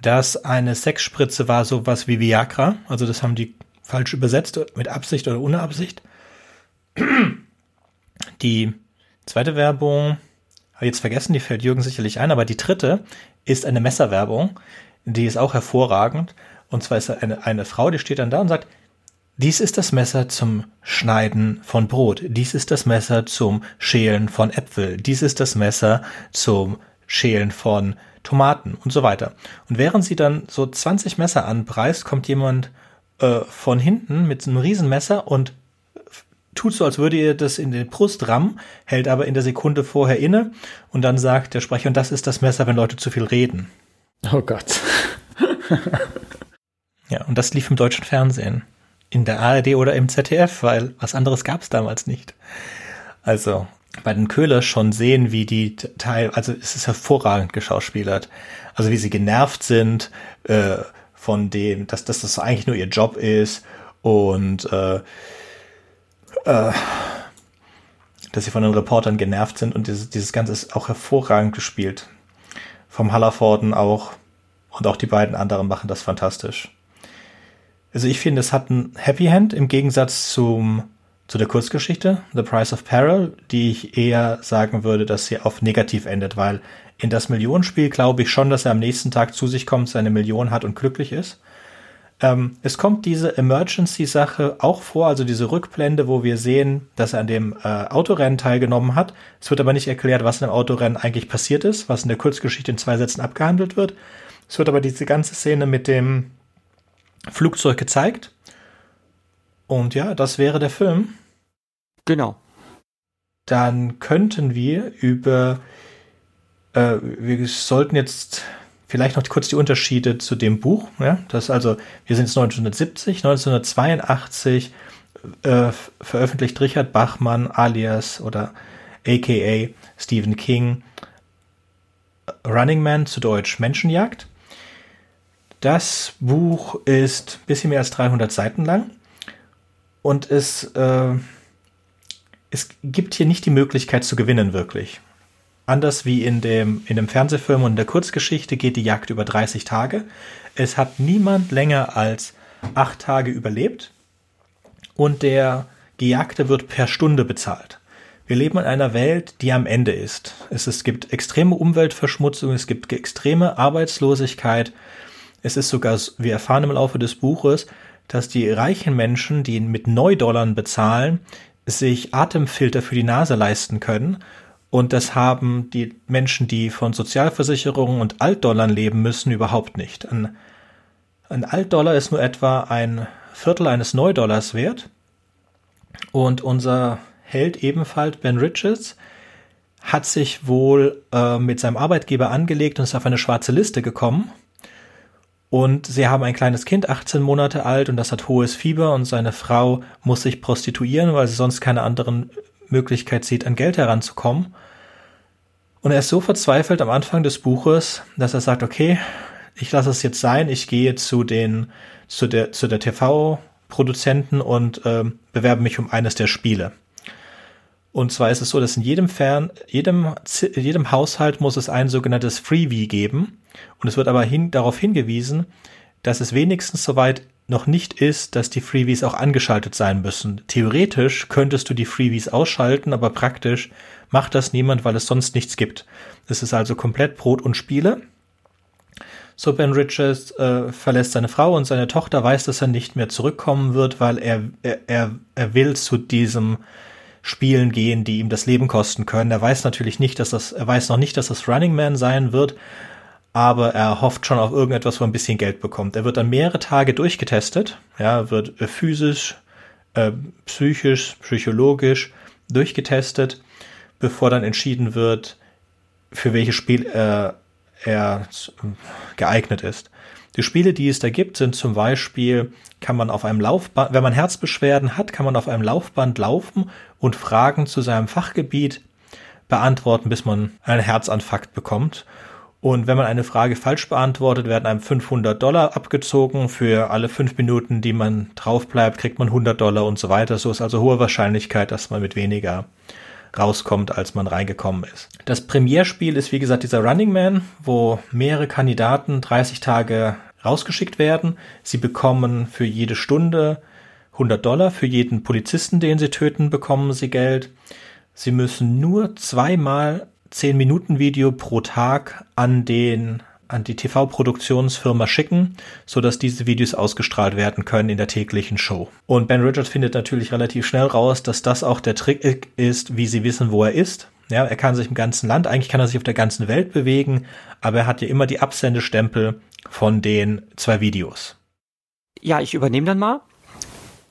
dass eine Sexspritze war sowas wie Viagra. Also das haben die falsch übersetzt, mit Absicht oder ohne Absicht. Die Zweite Werbung, habe ich jetzt vergessen, die fällt Jürgen sicherlich ein, aber die dritte ist eine Messerwerbung, die ist auch hervorragend. Und zwar ist eine, eine Frau, die steht dann da und sagt, dies ist das Messer zum Schneiden von Brot. Dies ist das Messer zum Schälen von Äpfel. Dies ist das Messer zum Schälen von Tomaten und so weiter. Und während sie dann so 20 Messer anpreist, kommt jemand äh, von hinten mit einem Riesenmesser und tut so, als würde ihr das in den Brust rammen, hält aber in der Sekunde vorher inne und dann sagt der Sprecher, und das ist das Messer, wenn Leute zu viel reden. Oh Gott. <laughs> ja, und das lief im deutschen Fernsehen. In der ARD oder im ZDF, weil was anderes gab es damals nicht. Also bei den Köhler schon sehen, wie die Teil, also es ist hervorragend geschauspielert. Also wie sie genervt sind äh, von dem, dass, dass das eigentlich nur ihr Job ist und äh, äh, dass sie von den Reportern genervt sind und dieses, dieses Ganze ist auch hervorragend gespielt. Vom Hallerforden auch und auch die beiden anderen machen das fantastisch. Also ich finde, es hat ein Happy Hand im Gegensatz zum, zu der Kurzgeschichte, The Price of Peril, die ich eher sagen würde, dass sie auf negativ endet, weil in das Millionenspiel glaube ich schon, dass er am nächsten Tag zu sich kommt, seine Million hat und glücklich ist. Ähm, es kommt diese Emergency-Sache auch vor, also diese Rückblende, wo wir sehen, dass er an dem äh, Autorennen teilgenommen hat. Es wird aber nicht erklärt, was in dem Autorennen eigentlich passiert ist, was in der Kurzgeschichte in zwei Sätzen abgehandelt wird. Es wird aber diese ganze Szene mit dem Flugzeug gezeigt. Und ja, das wäre der Film. Genau. Dann könnten wir über, äh, wir sollten jetzt Vielleicht noch kurz die Unterschiede zu dem Buch. Ja? Das also, wir sind jetzt 1970, 1982 äh, veröffentlicht Richard Bachmann alias oder aka Stephen King Running Man zu Deutsch Menschenjagd. Das Buch ist ein bisschen mehr als 300 Seiten lang und es, äh, es gibt hier nicht die Möglichkeit zu gewinnen, wirklich. Anders wie in dem, in dem Fernsehfilm und der Kurzgeschichte geht die Jagd über 30 Tage. Es hat niemand länger als acht Tage überlebt und der Gejagte wird per Stunde bezahlt. Wir leben in einer Welt, die am Ende ist. Es, es gibt extreme Umweltverschmutzung, es gibt extreme Arbeitslosigkeit. Es ist sogar, wir erfahren im Laufe des Buches, dass die reichen Menschen, die mit Neudollar bezahlen, sich Atemfilter für die Nase leisten können und das haben die Menschen, die von Sozialversicherungen und Altdollern leben müssen, überhaupt nicht. Ein, ein Altdollar ist nur etwa ein Viertel eines Neudollars wert. Und unser Held ebenfalls, Ben Richards, hat sich wohl äh, mit seinem Arbeitgeber angelegt und ist auf eine schwarze Liste gekommen. Und sie haben ein kleines Kind, 18 Monate alt, und das hat hohes Fieber und seine Frau muss sich prostituieren, weil sie sonst keine anderen Möglichkeit sieht, an Geld heranzukommen. Und er ist so verzweifelt am Anfang des Buches, dass er sagt, okay, ich lasse es jetzt sein, ich gehe zu den, zu der, zu der TV-Produzenten und äh, bewerbe mich um eines der Spiele. Und zwar ist es so, dass in jedem Fern, jedem, jedem Haushalt muss es ein sogenanntes Freebie geben. Und es wird aber hin, darauf hingewiesen, dass es wenigstens so weit noch nicht ist, dass die Freebies auch angeschaltet sein müssen. Theoretisch könntest du die Freebies ausschalten, aber praktisch macht das niemand, weil es sonst nichts gibt. Es ist also komplett Brot und Spiele. So Ben Richards äh, verlässt seine Frau und seine Tochter weiß, dass er nicht mehr zurückkommen wird, weil er, er, er will zu diesem Spielen gehen, die ihm das Leben kosten können. Er weiß natürlich nicht, dass das, er weiß noch nicht, dass das Running Man sein wird, aber er hofft schon auf irgendetwas, wo er ein bisschen Geld bekommt. Er wird dann mehrere Tage durchgetestet, ja, wird äh, physisch, äh, psychisch, psychologisch durchgetestet, bevor dann entschieden wird, für welches Spiel er, er geeignet ist. Die Spiele, die es da gibt, sind zum Beispiel, kann man auf einem Laufband, wenn man Herzbeschwerden hat, kann man auf einem Laufband laufen und Fragen zu seinem Fachgebiet beantworten, bis man einen Herzanfakt bekommt. Und wenn man eine Frage falsch beantwortet, werden einem 500 Dollar abgezogen. Für alle fünf Minuten, die man drauf bleibt, kriegt man 100 Dollar und so weiter. So ist also hohe Wahrscheinlichkeit, dass man mit weniger rauskommt, als man reingekommen ist. Das Premierspiel ist wie gesagt dieser Running Man, wo mehrere Kandidaten 30 Tage rausgeschickt werden. Sie bekommen für jede Stunde 100 Dollar. Für jeden Polizisten, den sie töten, bekommen sie Geld. Sie müssen nur zweimal 10 Minuten Video pro Tag an den an die TV-Produktionsfirma schicken, so dass diese Videos ausgestrahlt werden können in der täglichen Show. Und Ben Richards findet natürlich relativ schnell raus, dass das auch der Trick ist, wie sie wissen, wo er ist. Ja, er kann sich im ganzen Land, eigentlich kann er sich auf der ganzen Welt bewegen, aber er hat ja immer die Absendestempel von den zwei Videos. Ja, ich übernehme dann mal.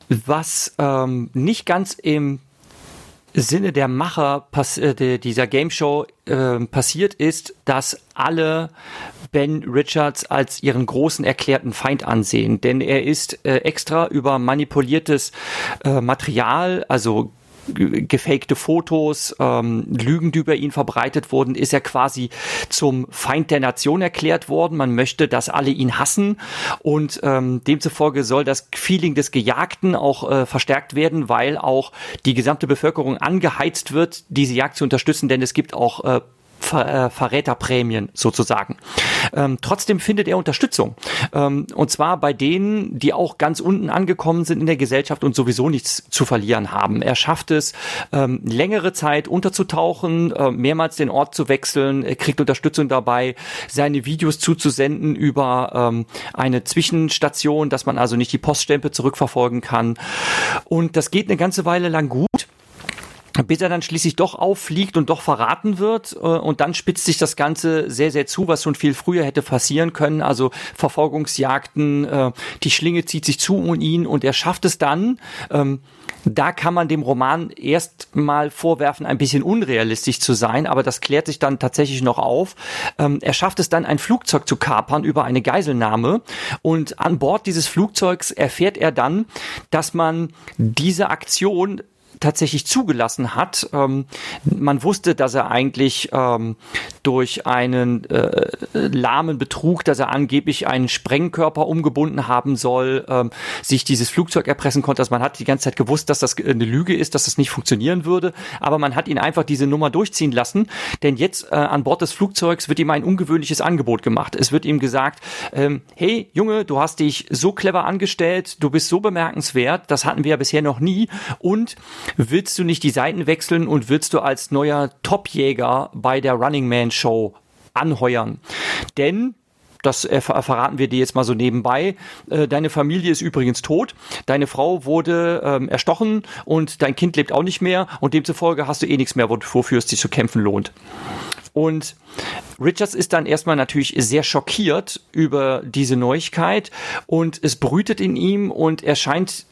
Was ähm, nicht ganz im Sinne der Macher äh, dieser Game Show äh, passiert ist, dass alle Ben Richards als ihren großen erklärten Feind ansehen, denn er ist äh, extra über manipuliertes äh, Material, also gefakte Fotos, ähm, Lügen, die über ihn verbreitet wurden, ist er quasi zum Feind der Nation erklärt worden. Man möchte, dass alle ihn hassen und ähm, demzufolge soll das Feeling des Gejagten auch äh, verstärkt werden, weil auch die gesamte Bevölkerung angeheizt wird, diese Jagd zu unterstützen, denn es gibt auch äh, Ver äh, Verräterprämien sozusagen. Ähm, trotzdem findet er Unterstützung. Ähm, und zwar bei denen, die auch ganz unten angekommen sind in der Gesellschaft und sowieso nichts zu verlieren haben. Er schafft es, ähm, längere Zeit unterzutauchen, äh, mehrmals den Ort zu wechseln, er kriegt Unterstützung dabei, seine Videos zuzusenden über ähm, eine Zwischenstation, dass man also nicht die Poststempel zurückverfolgen kann. Und das geht eine ganze Weile lang gut bis er dann schließlich doch auffliegt und doch verraten wird. Äh, und dann spitzt sich das Ganze sehr, sehr zu, was schon viel früher hätte passieren können. Also Verfolgungsjagden, äh, die Schlinge zieht sich zu um ihn und er schafft es dann, ähm, da kann man dem Roman erst mal vorwerfen, ein bisschen unrealistisch zu sein, aber das klärt sich dann tatsächlich noch auf. Ähm, er schafft es dann, ein Flugzeug zu kapern über eine Geiselnahme und an Bord dieses Flugzeugs erfährt er dann, dass man diese Aktion tatsächlich zugelassen hat. Ähm, man wusste, dass er eigentlich ähm, durch einen äh, lahmen Betrug, dass er angeblich einen Sprengkörper umgebunden haben soll, ähm, sich dieses Flugzeug erpressen konnte. Also man hat die ganze Zeit gewusst, dass das eine Lüge ist, dass das nicht funktionieren würde. Aber man hat ihn einfach diese Nummer durchziehen lassen, denn jetzt äh, an Bord des Flugzeugs wird ihm ein ungewöhnliches Angebot gemacht. Es wird ihm gesagt, ähm, hey Junge, du hast dich so clever angestellt, du bist so bemerkenswert, das hatten wir ja bisher noch nie und willst du nicht die Seiten wechseln und willst du als neuer Topjäger bei der Running Man Show anheuern? Denn das verraten wir dir jetzt mal so nebenbei. Äh, deine Familie ist übrigens tot. Deine Frau wurde ähm, erstochen und dein Kind lebt auch nicht mehr und demzufolge hast du eh nichts mehr, wofür es dich zu kämpfen lohnt. Und Richards ist dann erstmal natürlich sehr schockiert über diese Neuigkeit und es brütet in ihm und er scheint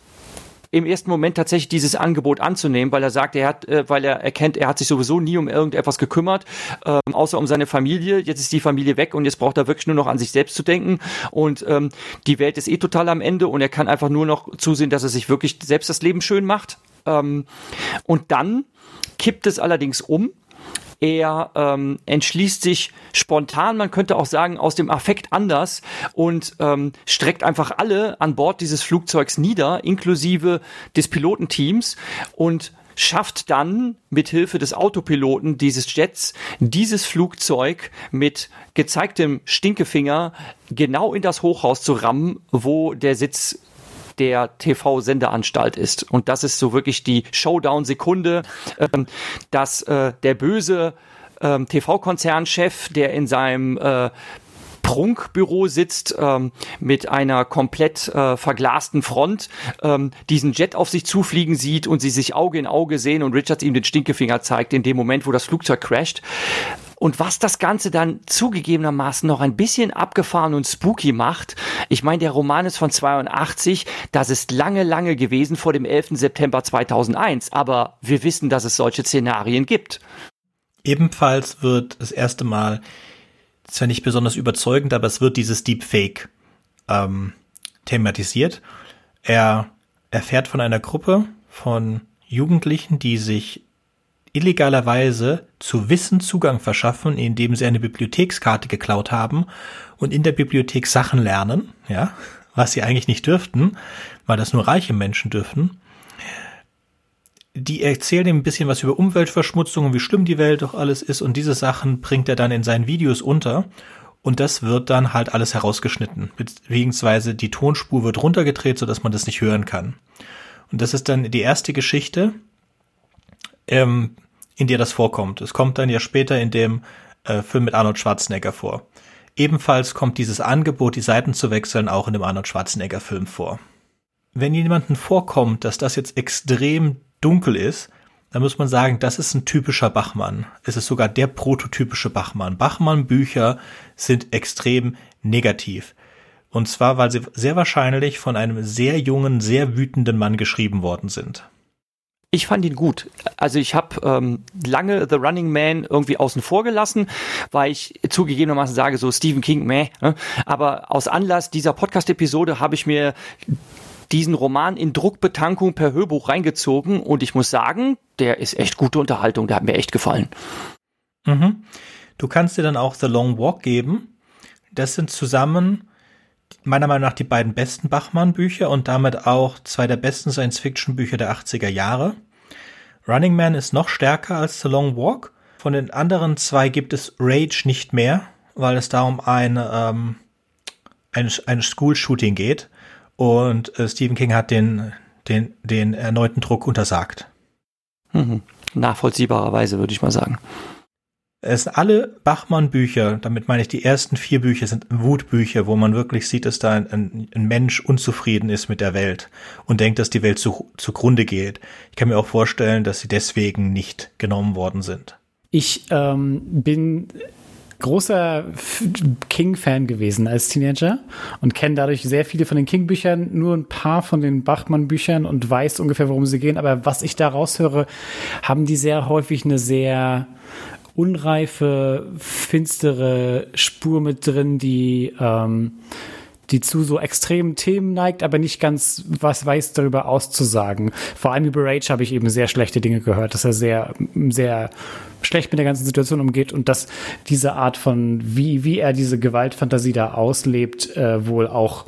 im ersten Moment tatsächlich dieses Angebot anzunehmen, weil er sagt, er hat, äh, weil er erkennt, er hat sich sowieso nie um irgendetwas gekümmert, ähm, außer um seine Familie. Jetzt ist die Familie weg und jetzt braucht er wirklich nur noch an sich selbst zu denken und ähm, die Welt ist eh total am Ende und er kann einfach nur noch zusehen, dass er sich wirklich selbst das Leben schön macht. Ähm, und dann kippt es allerdings um er ähm, entschließt sich spontan, man könnte auch sagen, aus dem Affekt anders und ähm, streckt einfach alle an Bord dieses Flugzeugs nieder, inklusive des Pilotenteams und schafft dann mit Hilfe des Autopiloten dieses Jets dieses Flugzeug mit gezeigtem Stinkefinger genau in das Hochhaus zu rammen, wo der Sitz der TV-Sendeanstalt ist. Und das ist so wirklich die Showdown-Sekunde, ähm, dass äh, der böse ähm, TV-Konzernchef, der in seinem äh, Prunkbüro sitzt ähm, mit einer komplett äh, verglasten Front, ähm, diesen Jet auf sich zufliegen sieht und sie sich Auge in Auge sehen und Richards ihm den Stinkefinger zeigt in dem Moment, wo das Flugzeug crasht. Und was das Ganze dann zugegebenermaßen noch ein bisschen abgefahren und spooky macht, ich meine, der Roman ist von 82, das ist lange, lange gewesen vor dem 11. September 2001, aber wir wissen, dass es solche Szenarien gibt. Ebenfalls wird das erste Mal zwar nicht besonders überzeugend, aber es wird dieses Deepfake ähm, thematisiert. Er erfährt von einer Gruppe von Jugendlichen, die sich illegalerweise zu Wissen Zugang verschaffen, indem sie eine Bibliothekskarte geklaut haben und in der Bibliothek Sachen lernen, ja, was sie eigentlich nicht dürften, weil das nur reiche Menschen dürfen. Die erzählen ihm ein bisschen was über Umweltverschmutzung und wie schlimm die Welt doch alles ist und diese Sachen bringt er dann in seinen Videos unter und das wird dann halt alles herausgeschnitten, beziehungsweise die Tonspur wird runtergedreht, sodass man das nicht hören kann. Und das ist dann die erste Geschichte, ähm, in der das vorkommt. Es kommt dann ja später in dem äh, Film mit Arnold Schwarzenegger vor. Ebenfalls kommt dieses Angebot, die Seiten zu wechseln, auch in dem Arnold Schwarzenegger Film vor. Wenn jemanden vorkommt, dass das jetzt extrem dunkel ist, dann muss man sagen, das ist ein typischer Bachmann. Es ist sogar der prototypische Bachmann. Bachmann-Bücher sind extrem negativ. Und zwar, weil sie sehr wahrscheinlich von einem sehr jungen, sehr wütenden Mann geschrieben worden sind. Ich fand ihn gut. Also ich habe ähm, lange The Running Man irgendwie außen vor gelassen, weil ich zugegebenermaßen sage, so Stephen King, meh. Ne? Aber aus Anlass dieser Podcast-Episode habe ich mir diesen Roman in Druckbetankung per Hörbuch reingezogen und ich muss sagen, der ist echt gute Unterhaltung, der hat mir echt gefallen. Mhm. Du kannst dir dann auch The Long Walk geben. Das sind zusammen meiner Meinung nach die beiden besten Bachmann-Bücher und damit auch zwei der besten Science-Fiction-Bücher der 80er Jahre. Running Man ist noch stärker als The Long Walk. Von den anderen zwei gibt es Rage nicht mehr, weil es da um ein, ähm, ein, ein School-Shooting geht. Und äh, Stephen King hat den, den, den erneuten Druck untersagt. Mhm. Nachvollziehbarerweise würde ich mal sagen. Es sind alle Bachmann-Bücher, damit meine ich, die ersten vier Bücher sind Wutbücher, wo man wirklich sieht, dass da ein, ein, Mensch unzufrieden ist mit der Welt und denkt, dass die Welt zu, zugrunde geht. Ich kann mir auch vorstellen, dass sie deswegen nicht genommen worden sind. Ich ähm, bin großer King-Fan gewesen als Teenager und kenne dadurch sehr viele von den King-Büchern, nur ein paar von den Bachmann-Büchern und weiß ungefähr, worum sie gehen. Aber was ich da raushöre, haben die sehr häufig eine sehr unreife, finstere Spur mit drin, die ähm, die zu so extremen Themen neigt, aber nicht ganz was weiß darüber auszusagen. Vor allem über Rage habe ich eben sehr schlechte Dinge gehört, dass er sehr, sehr schlecht mit der ganzen Situation umgeht und dass diese Art von, wie, wie er diese Gewaltfantasie da auslebt, äh, wohl auch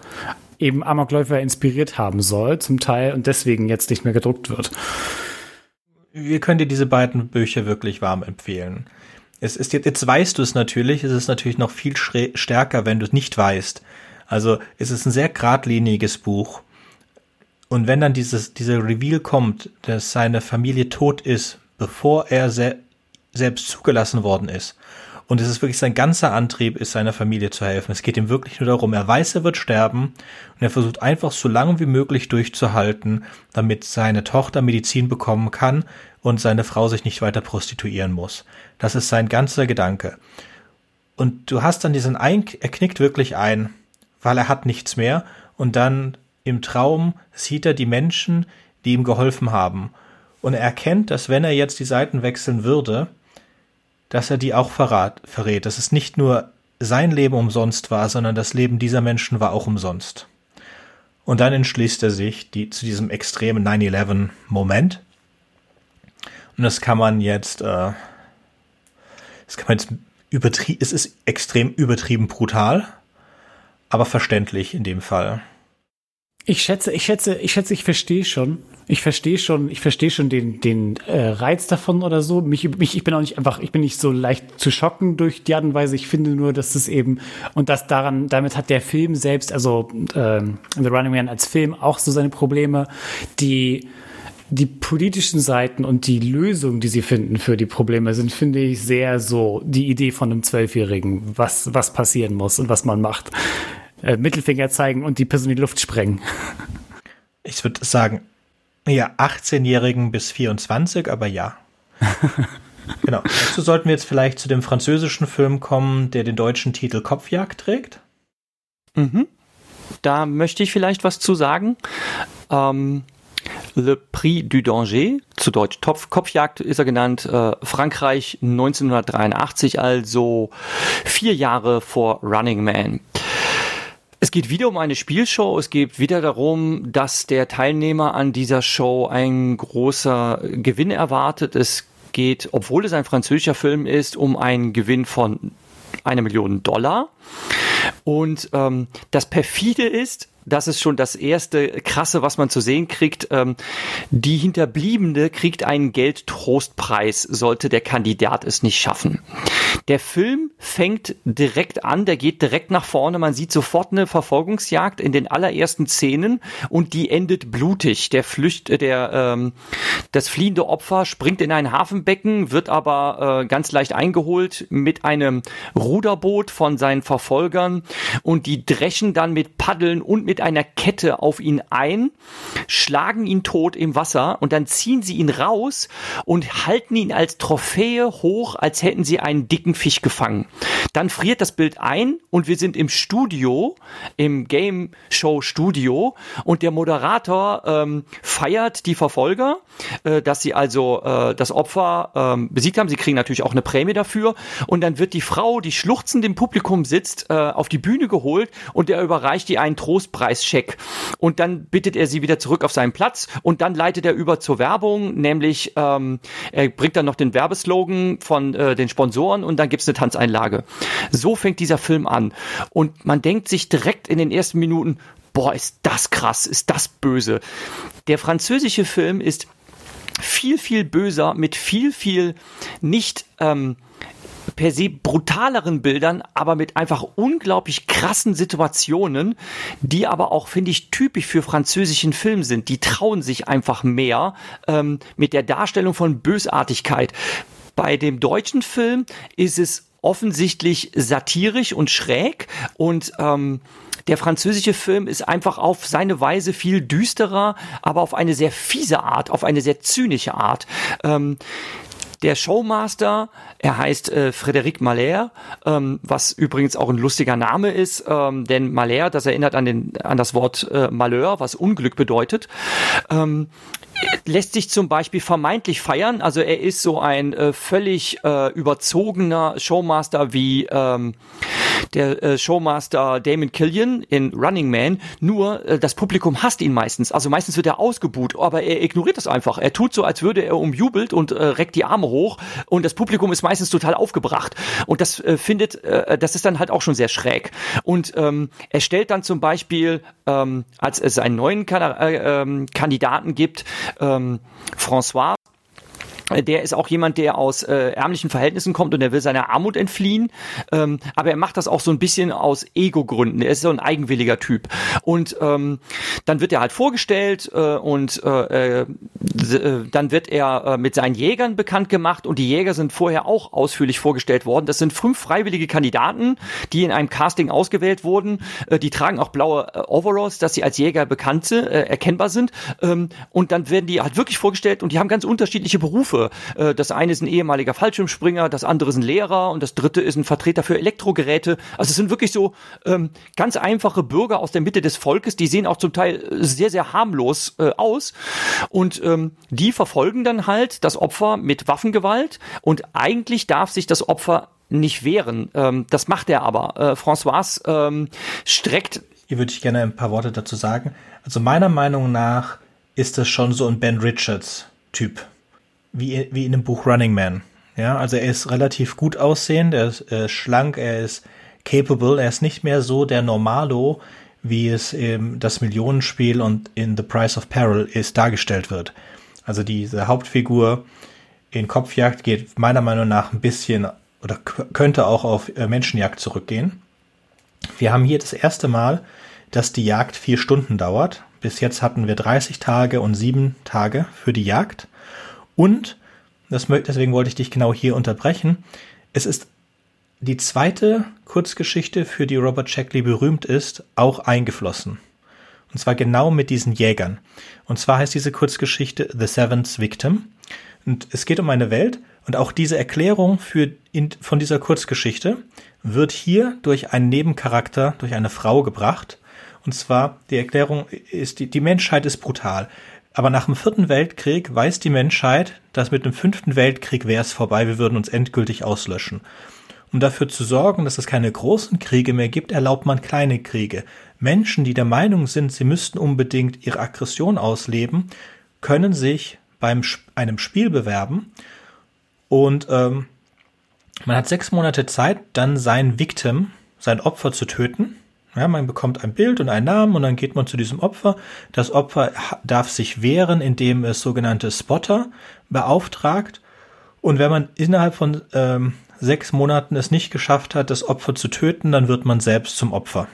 eben Amokläufer inspiriert haben soll, zum Teil, und deswegen jetzt nicht mehr gedruckt wird. Wir können dir diese beiden Bücher wirklich warm empfehlen. Es ist jetzt, jetzt weißt du es natürlich, es ist natürlich noch viel stärker, wenn du es nicht weißt. Also es ist ein sehr geradliniges Buch. Und wenn dann dieses, dieser Reveal kommt, dass seine Familie tot ist, bevor er se selbst zugelassen worden ist, und es ist wirklich sein ganzer Antrieb, ist seiner Familie zu helfen. Es geht ihm wirklich nur darum, er weiß, er wird sterben und er versucht einfach so lange wie möglich durchzuhalten, damit seine Tochter Medizin bekommen kann und seine Frau sich nicht weiter prostituieren muss. Das ist sein ganzer Gedanke. Und du hast dann diesen ein, er knickt wirklich ein weil er hat nichts mehr. Und dann im Traum sieht er die Menschen, die ihm geholfen haben. Und er erkennt, dass wenn er jetzt die Seiten wechseln würde, dass er die auch verrat, verrät. Dass es nicht nur sein Leben umsonst war, sondern das Leben dieser Menschen war auch umsonst. Und dann entschließt er sich die, zu diesem extremen 9-11-Moment. Und das kann man jetzt, äh, das kann man jetzt übertrieben, es ist extrem übertrieben brutal aber verständlich in dem Fall. Ich schätze, ich schätze, ich schätze, ich verstehe schon. Ich verstehe schon, ich verstehe schon den, den äh, Reiz davon oder so. Mich, mich, ich bin auch nicht einfach, ich bin nicht so leicht zu schocken durch die Art und Weise. Ich finde nur, dass es eben und das daran, damit hat der Film selbst, also äh, The Running Man als Film auch so seine Probleme, die die politischen Seiten und die Lösungen, die sie finden für die Probleme, sind, finde ich, sehr so die Idee von einem Zwölfjährigen, was, was passieren muss und was man macht. Äh, Mittelfinger zeigen und die Person in die Luft sprengen. Ich würde sagen, ja, 18-Jährigen bis 24, aber ja. <laughs> genau. Dazu sollten wir jetzt vielleicht zu dem französischen Film kommen, der den deutschen Titel Kopfjagd trägt. Mhm. Da möchte ich vielleicht was zu sagen. Ähm, Le Prix du Danger, zu Deutsch Topf, Kopfjagd ist er genannt, äh, Frankreich 1983, also vier Jahre vor Running Man. Es geht wieder um eine Spielshow. Es geht wieder darum, dass der Teilnehmer an dieser Show ein großer Gewinn erwartet. Es geht, obwohl es ein französischer Film ist, um einen Gewinn von einer Million Dollar. Und ähm, das perfide ist, das ist schon das erste krasse, was man zu sehen kriegt. Ähm, die Hinterbliebene kriegt einen Geldtrostpreis, sollte der Kandidat es nicht schaffen. Der Film fängt direkt an, der geht direkt nach vorne. Man sieht sofort eine Verfolgungsjagd in den allerersten Szenen und die endet blutig. Der Flücht, äh, der ähm, das fliehende Opfer springt in ein Hafenbecken, wird aber äh, ganz leicht eingeholt mit einem Ruderboot von seinen Verfolgern und die dreschen dann mit Paddeln und mit mit einer Kette auf ihn ein, schlagen ihn tot im Wasser und dann ziehen sie ihn raus und halten ihn als Trophäe hoch, als hätten sie einen dicken Fisch gefangen. Dann friert das Bild ein und wir sind im Studio, im Game Show Studio und der Moderator ähm, feiert die Verfolger, äh, dass sie also äh, das Opfer ähm, besiegt haben. Sie kriegen natürlich auch eine Prämie dafür und dann wird die Frau, die schluchzend im Publikum sitzt, äh, auf die Bühne geholt und er überreicht ihr einen Trostpreis Aufpreischeck. Und dann bittet er sie wieder zurück auf seinen Platz und dann leitet er über zur Werbung, nämlich ähm, er bringt dann noch den Werbeslogan von äh, den Sponsoren und dann gibt's eine Tanzeinlage. So fängt dieser Film an. Und man denkt sich direkt in den ersten Minuten, boah, ist das krass, ist das böse. Der französische Film ist viel, viel böser, mit viel, viel nicht ähm, per se brutaleren Bildern, aber mit einfach unglaublich krassen Situationen, die aber auch, finde ich, typisch für französischen Film sind. Die trauen sich einfach mehr ähm, mit der Darstellung von Bösartigkeit. Bei dem deutschen Film ist es offensichtlich satirisch und schräg und ähm, der französische Film ist einfach auf seine Weise viel düsterer, aber auf eine sehr fiese Art, auf eine sehr zynische Art. Ähm, der Showmaster, er heißt äh, Frédéric Malher, ähm, was übrigens auch ein lustiger Name ist, ähm, denn Malher, das erinnert an, den, an das Wort äh, Malheur, was Unglück bedeutet. Ähm, lässt sich zum Beispiel vermeintlich feiern. Also er ist so ein äh, völlig äh, überzogener Showmaster wie ähm, der äh, Showmaster Damon Killian in Running Man. Nur äh, das Publikum hasst ihn meistens. Also meistens wird er ausgebuht, aber er ignoriert das einfach. Er tut so, als würde er umjubelt und äh, reckt die Arme hoch und das Publikum ist meistens total aufgebracht. Und das äh, findet, äh, das ist dann halt auch schon sehr schräg. Und ähm, er stellt dann zum Beispiel, ähm, als es einen neuen kan äh, ähm, Kandidaten gibt, ähm, François, der ist auch jemand, der aus äh, ärmlichen Verhältnissen kommt und der will seiner Armut entfliehen. Ähm, aber er macht das auch so ein bisschen aus Ego-Gründen. Er ist so ein eigenwilliger Typ. Und ähm, dann wird er halt vorgestellt äh, und äh, äh, dann wird er äh, mit seinen Jägern bekannt gemacht und die Jäger sind vorher auch ausführlich vorgestellt worden. Das sind fünf freiwillige Kandidaten, die in einem Casting ausgewählt wurden. Äh, die tragen auch blaue äh, Overalls, dass sie als Jäger bekannt äh, erkennbar sind. Ähm, und dann werden die halt wirklich vorgestellt und die haben ganz unterschiedliche Berufe. Berufe. Äh, das eine ist ein ehemaliger Fallschirmspringer, das andere ist ein Lehrer und das dritte ist ein Vertreter für Elektrogeräte. Also es sind wirklich so ähm, ganz einfache Bürger aus der Mitte des Volkes, die sehen auch zum Teil sehr, sehr harmlos äh, aus. Und ähm, die verfolgen dann halt das Opfer mit Waffengewalt und eigentlich darf sich das Opfer nicht wehren. Ähm, das macht er aber. Äh, François ähm, streckt. Hier würde ich gerne ein paar Worte dazu sagen. Also meiner Meinung nach ist das schon so ein Ben Richards Typ wie, wie in dem Buch Running Man. Ja, also er ist relativ gut aussehend, er ist äh, schlank, er ist capable, er ist nicht mehr so der Normalo, wie es im das Millionenspiel und in The Price of Peril ist dargestellt wird. Also diese Hauptfigur in Kopfjagd geht meiner Meinung nach ein bisschen oder könnte auch auf äh, Menschenjagd zurückgehen. Wir haben hier das erste Mal, dass die Jagd vier Stunden dauert. Bis jetzt hatten wir 30 Tage und sieben Tage für die Jagd. Und, das, deswegen wollte ich dich genau hier unterbrechen, es ist die zweite Kurzgeschichte, für die Robert Shackley berühmt ist, auch eingeflossen. Und zwar genau mit diesen Jägern. Und zwar heißt diese Kurzgeschichte The Seventh Victim. Und es geht um eine Welt. Und auch diese Erklärung für in, von dieser Kurzgeschichte wird hier durch einen Nebencharakter, durch eine Frau gebracht. Und zwar die Erklärung ist, die, die Menschheit ist brutal. Aber nach dem vierten Weltkrieg weiß die Menschheit, dass mit dem fünften Weltkrieg wäre es vorbei, wir würden uns endgültig auslöschen. Um dafür zu sorgen, dass es keine großen Kriege mehr gibt, erlaubt man kleine Kriege. Menschen, die der Meinung sind, sie müssten unbedingt ihre Aggression ausleben, können sich beim einem Spiel bewerben und ähm, man hat sechs Monate Zeit, dann sein Victim, sein Opfer zu töten. Ja, man bekommt ein Bild und einen Namen und dann geht man zu diesem Opfer. Das Opfer darf sich wehren, indem es sogenannte Spotter beauftragt. Und wenn man innerhalb von ähm, sechs Monaten es nicht geschafft hat, das Opfer zu töten, dann wird man selbst zum Opfer.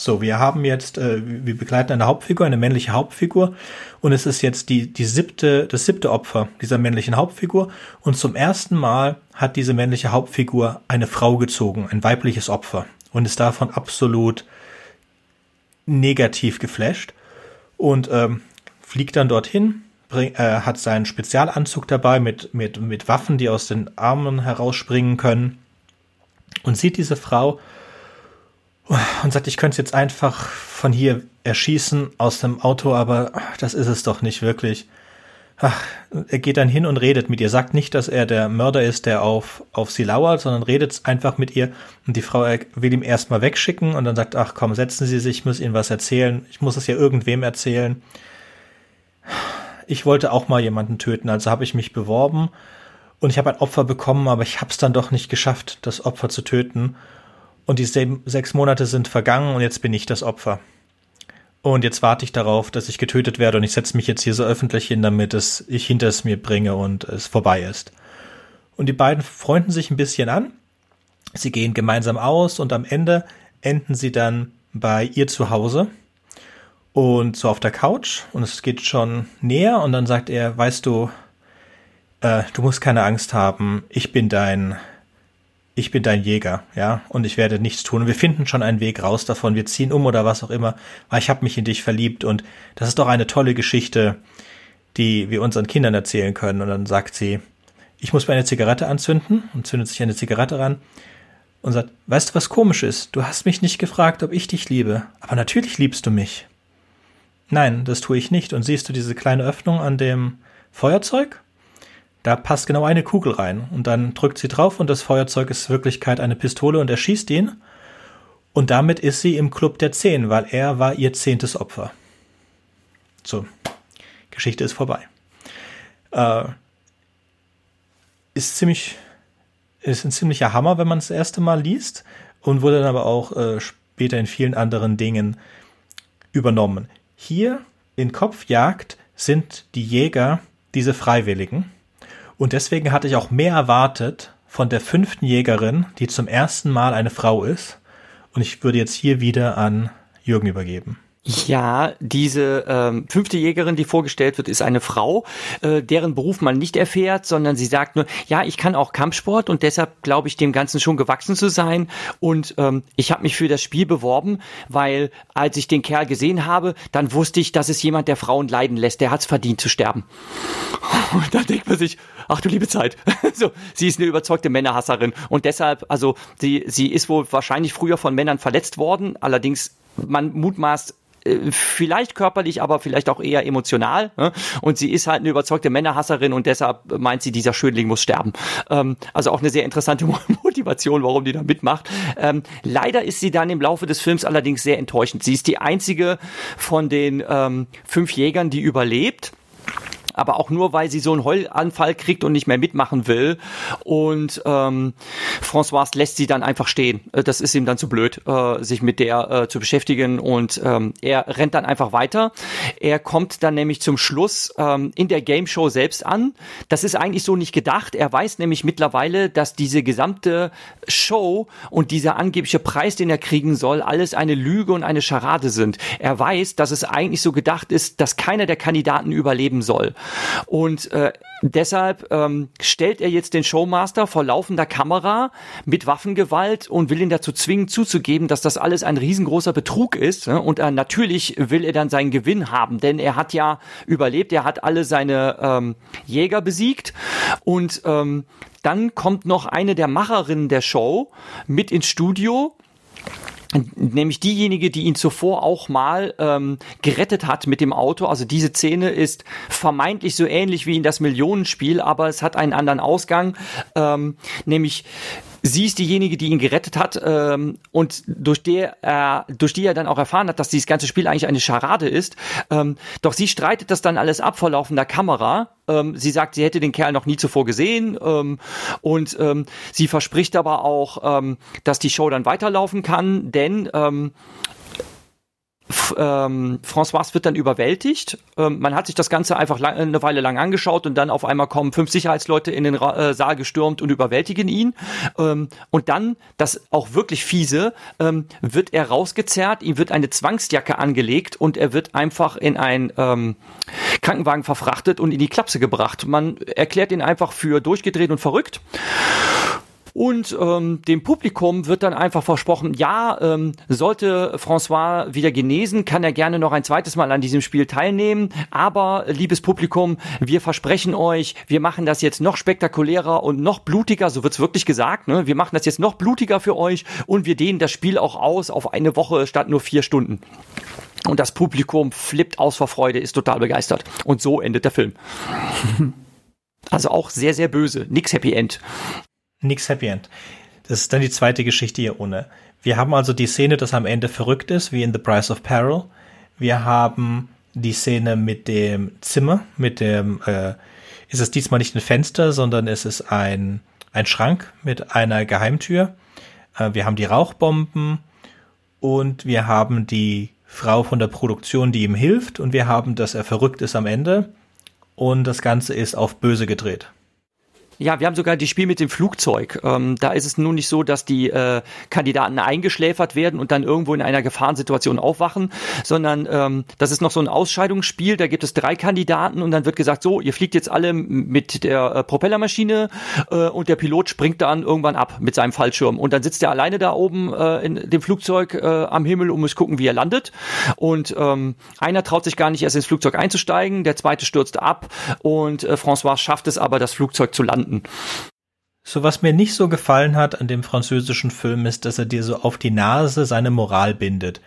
So, wir haben jetzt, äh, wir begleiten eine Hauptfigur, eine männliche Hauptfigur, und es ist jetzt die, die siebte, das siebte Opfer dieser männlichen Hauptfigur. Und zum ersten Mal hat diese männliche Hauptfigur eine Frau gezogen, ein weibliches Opfer, und ist davon absolut negativ geflasht und ähm, fliegt dann dorthin, bring, äh, hat seinen Spezialanzug dabei mit, mit, mit Waffen, die aus den Armen herausspringen können und sieht diese Frau und sagt, ich könnte es jetzt einfach von hier erschießen aus dem Auto, aber das ist es doch nicht wirklich. Ach, er geht dann hin und redet mit ihr, sagt nicht, dass er der Mörder ist, der auf, auf sie lauert, sondern redet einfach mit ihr. Und die Frau will ihm erstmal wegschicken und dann sagt, ach komm, setzen Sie sich, ich muss Ihnen was erzählen, ich muss es ja irgendwem erzählen. Ich wollte auch mal jemanden töten, also habe ich mich beworben. Und ich habe ein Opfer bekommen, aber ich habe es dann doch nicht geschafft, das Opfer zu töten. Und die sechs Monate sind vergangen und jetzt bin ich das Opfer. Und jetzt warte ich darauf, dass ich getötet werde und ich setze mich jetzt hier so öffentlich hin, damit es ich hinter es mir bringe und es vorbei ist. Und die beiden freunden sich ein bisschen an. Sie gehen gemeinsam aus und am Ende enden sie dann bei ihr zu Hause und so auf der Couch und es geht schon näher und dann sagt er, weißt du, äh, du musst keine Angst haben, ich bin dein ich bin dein Jäger, ja, und ich werde nichts tun. Wir finden schon einen Weg raus davon. Wir ziehen um oder was auch immer, weil ich habe mich in dich verliebt und das ist doch eine tolle Geschichte, die wir unseren Kindern erzählen können. Und dann sagt sie, ich muss mir eine Zigarette anzünden und zündet sich eine Zigarette ran und sagt, weißt du, was komisch ist? Du hast mich nicht gefragt, ob ich dich liebe, aber natürlich liebst du mich. Nein, das tue ich nicht. Und siehst du diese kleine Öffnung an dem Feuerzeug? Da passt genau eine Kugel rein und dann drückt sie drauf und das Feuerzeug ist in Wirklichkeit eine Pistole und er schießt ihn. Und damit ist sie im Club der Zehn, weil er war ihr zehntes Opfer. So, Geschichte ist vorbei. Äh, ist ziemlich, ist ein ziemlicher Hammer, wenn man es das erste Mal liest und wurde dann aber auch äh, später in vielen anderen Dingen übernommen. Hier in Kopfjagd sind die Jäger diese Freiwilligen und deswegen hatte ich auch mehr erwartet von der fünften Jägerin, die zum ersten Mal eine Frau ist. Und ich würde jetzt hier wieder an Jürgen übergeben. Ja, diese ähm, fünfte Jägerin, die vorgestellt wird, ist eine Frau, äh, deren Beruf man nicht erfährt, sondern sie sagt nur, ja, ich kann auch Kampfsport und deshalb glaube ich dem Ganzen schon gewachsen zu sein. Und ähm, ich habe mich für das Spiel beworben, weil als ich den Kerl gesehen habe, dann wusste ich, das ist jemand, der Frauen leiden lässt, der hat es verdient zu sterben. <laughs> Und da denkt man sich, ach du liebe Zeit. <laughs> so, sie ist eine überzeugte Männerhasserin und deshalb, also sie, sie ist wohl wahrscheinlich früher von Männern verletzt worden, allerdings man mutmaßt, vielleicht körperlich, aber vielleicht auch eher emotional. Ne? Und sie ist halt eine überzeugte Männerhasserin und deshalb meint sie, dieser Schönling muss sterben. Ähm, also auch eine sehr interessante <laughs> Motivation, warum die da mitmacht. Ähm, leider ist sie dann im Laufe des Films allerdings sehr enttäuschend. Sie ist die einzige von den ähm, fünf Jägern, die überlebt aber auch nur, weil sie so einen Heulanfall kriegt und nicht mehr mitmachen will. Und ähm, François lässt sie dann einfach stehen. Äh, das ist ihm dann zu blöd, äh, sich mit der äh, zu beschäftigen und ähm, er rennt dann einfach weiter. Er kommt dann nämlich zum Schluss ähm, in der Game Show selbst an. Das ist eigentlich so nicht gedacht. Er weiß nämlich mittlerweile, dass diese gesamte Show und dieser angebliche Preis, den er kriegen soll, alles eine Lüge und eine Scharade sind. Er weiß, dass es eigentlich so gedacht ist, dass keiner der Kandidaten überleben soll. Und äh, deshalb ähm, stellt er jetzt den Showmaster vor laufender Kamera mit Waffengewalt und will ihn dazu zwingen, zuzugeben, dass das alles ein riesengroßer Betrug ist. Ne? Und äh, natürlich will er dann seinen Gewinn haben, denn er hat ja überlebt, er hat alle seine ähm, Jäger besiegt und ähm, dann kommt noch eine der Macherinnen der Show mit ins Studio nämlich diejenige, die ihn zuvor auch mal ähm, gerettet hat mit dem Auto. Also diese Szene ist vermeintlich so ähnlich wie in das Millionenspiel, aber es hat einen anderen Ausgang, ähm, nämlich sie ist diejenige, die ihn gerettet hat ähm, und durch, der, äh, durch die er dann auch erfahren hat, dass dieses ganze Spiel eigentlich eine Scharade ist. Ähm, doch sie streitet das dann alles ab vor laufender Kamera. Ähm, sie sagt, sie hätte den Kerl noch nie zuvor gesehen ähm, und ähm, sie verspricht aber auch, ähm, dass die Show dann weiterlaufen kann, denn ähm, ähm, François wird dann überwältigt. Ähm, man hat sich das Ganze einfach lang, eine Weile lang angeschaut und dann auf einmal kommen fünf Sicherheitsleute in den Ra äh, Saal gestürmt und überwältigen ihn. Ähm, und dann, das auch wirklich fiese, ähm, wird er rausgezerrt, ihm wird eine Zwangsjacke angelegt und er wird einfach in ein ähm, Krankenwagen verfrachtet und in die Klapse gebracht. Man erklärt ihn einfach für durchgedreht und verrückt. Und ähm, dem Publikum wird dann einfach versprochen, ja, ähm, sollte François wieder genesen, kann er gerne noch ein zweites Mal an diesem Spiel teilnehmen. Aber, liebes Publikum, wir versprechen euch, wir machen das jetzt noch spektakulärer und noch blutiger, so wird's wirklich gesagt. Ne? Wir machen das jetzt noch blutiger für euch und wir dehnen das Spiel auch aus auf eine Woche statt nur vier Stunden. Und das Publikum flippt aus vor Freude, ist total begeistert. Und so endet der Film. <laughs> Also auch sehr, sehr böse. Nix Happy End nix Happy End. Das ist dann die zweite Geschichte hier ohne. Wir haben also die Szene, dass am Ende verrückt ist, wie in The Price of Peril. Wir haben die Szene mit dem Zimmer, mit dem, äh, ist es diesmal nicht ein Fenster, sondern es ist ein, ein Schrank mit einer Geheimtür. Äh, wir haben die Rauchbomben und wir haben die Frau von der Produktion, die ihm hilft und wir haben, dass er verrückt ist am Ende und das Ganze ist auf böse gedreht. Ja, wir haben sogar das Spiel mit dem Flugzeug. Ähm, da ist es nun nicht so, dass die äh, Kandidaten eingeschläfert werden und dann irgendwo in einer Gefahrensituation aufwachen, sondern ähm, das ist noch so ein Ausscheidungsspiel. Da gibt es drei Kandidaten und dann wird gesagt, so, ihr fliegt jetzt alle mit der äh, Propellermaschine äh, und der Pilot springt dann irgendwann ab mit seinem Fallschirm. Und dann sitzt er alleine da oben äh, in dem Flugzeug äh, am Himmel und muss gucken, wie er landet. Und ähm, einer traut sich gar nicht erst ins Flugzeug einzusteigen, der zweite stürzt ab und äh, François schafft es aber, das Flugzeug zu landen finden. So was mir nicht so gefallen hat an dem französischen Film ist, dass er dir so auf die Nase seine Moral bindet.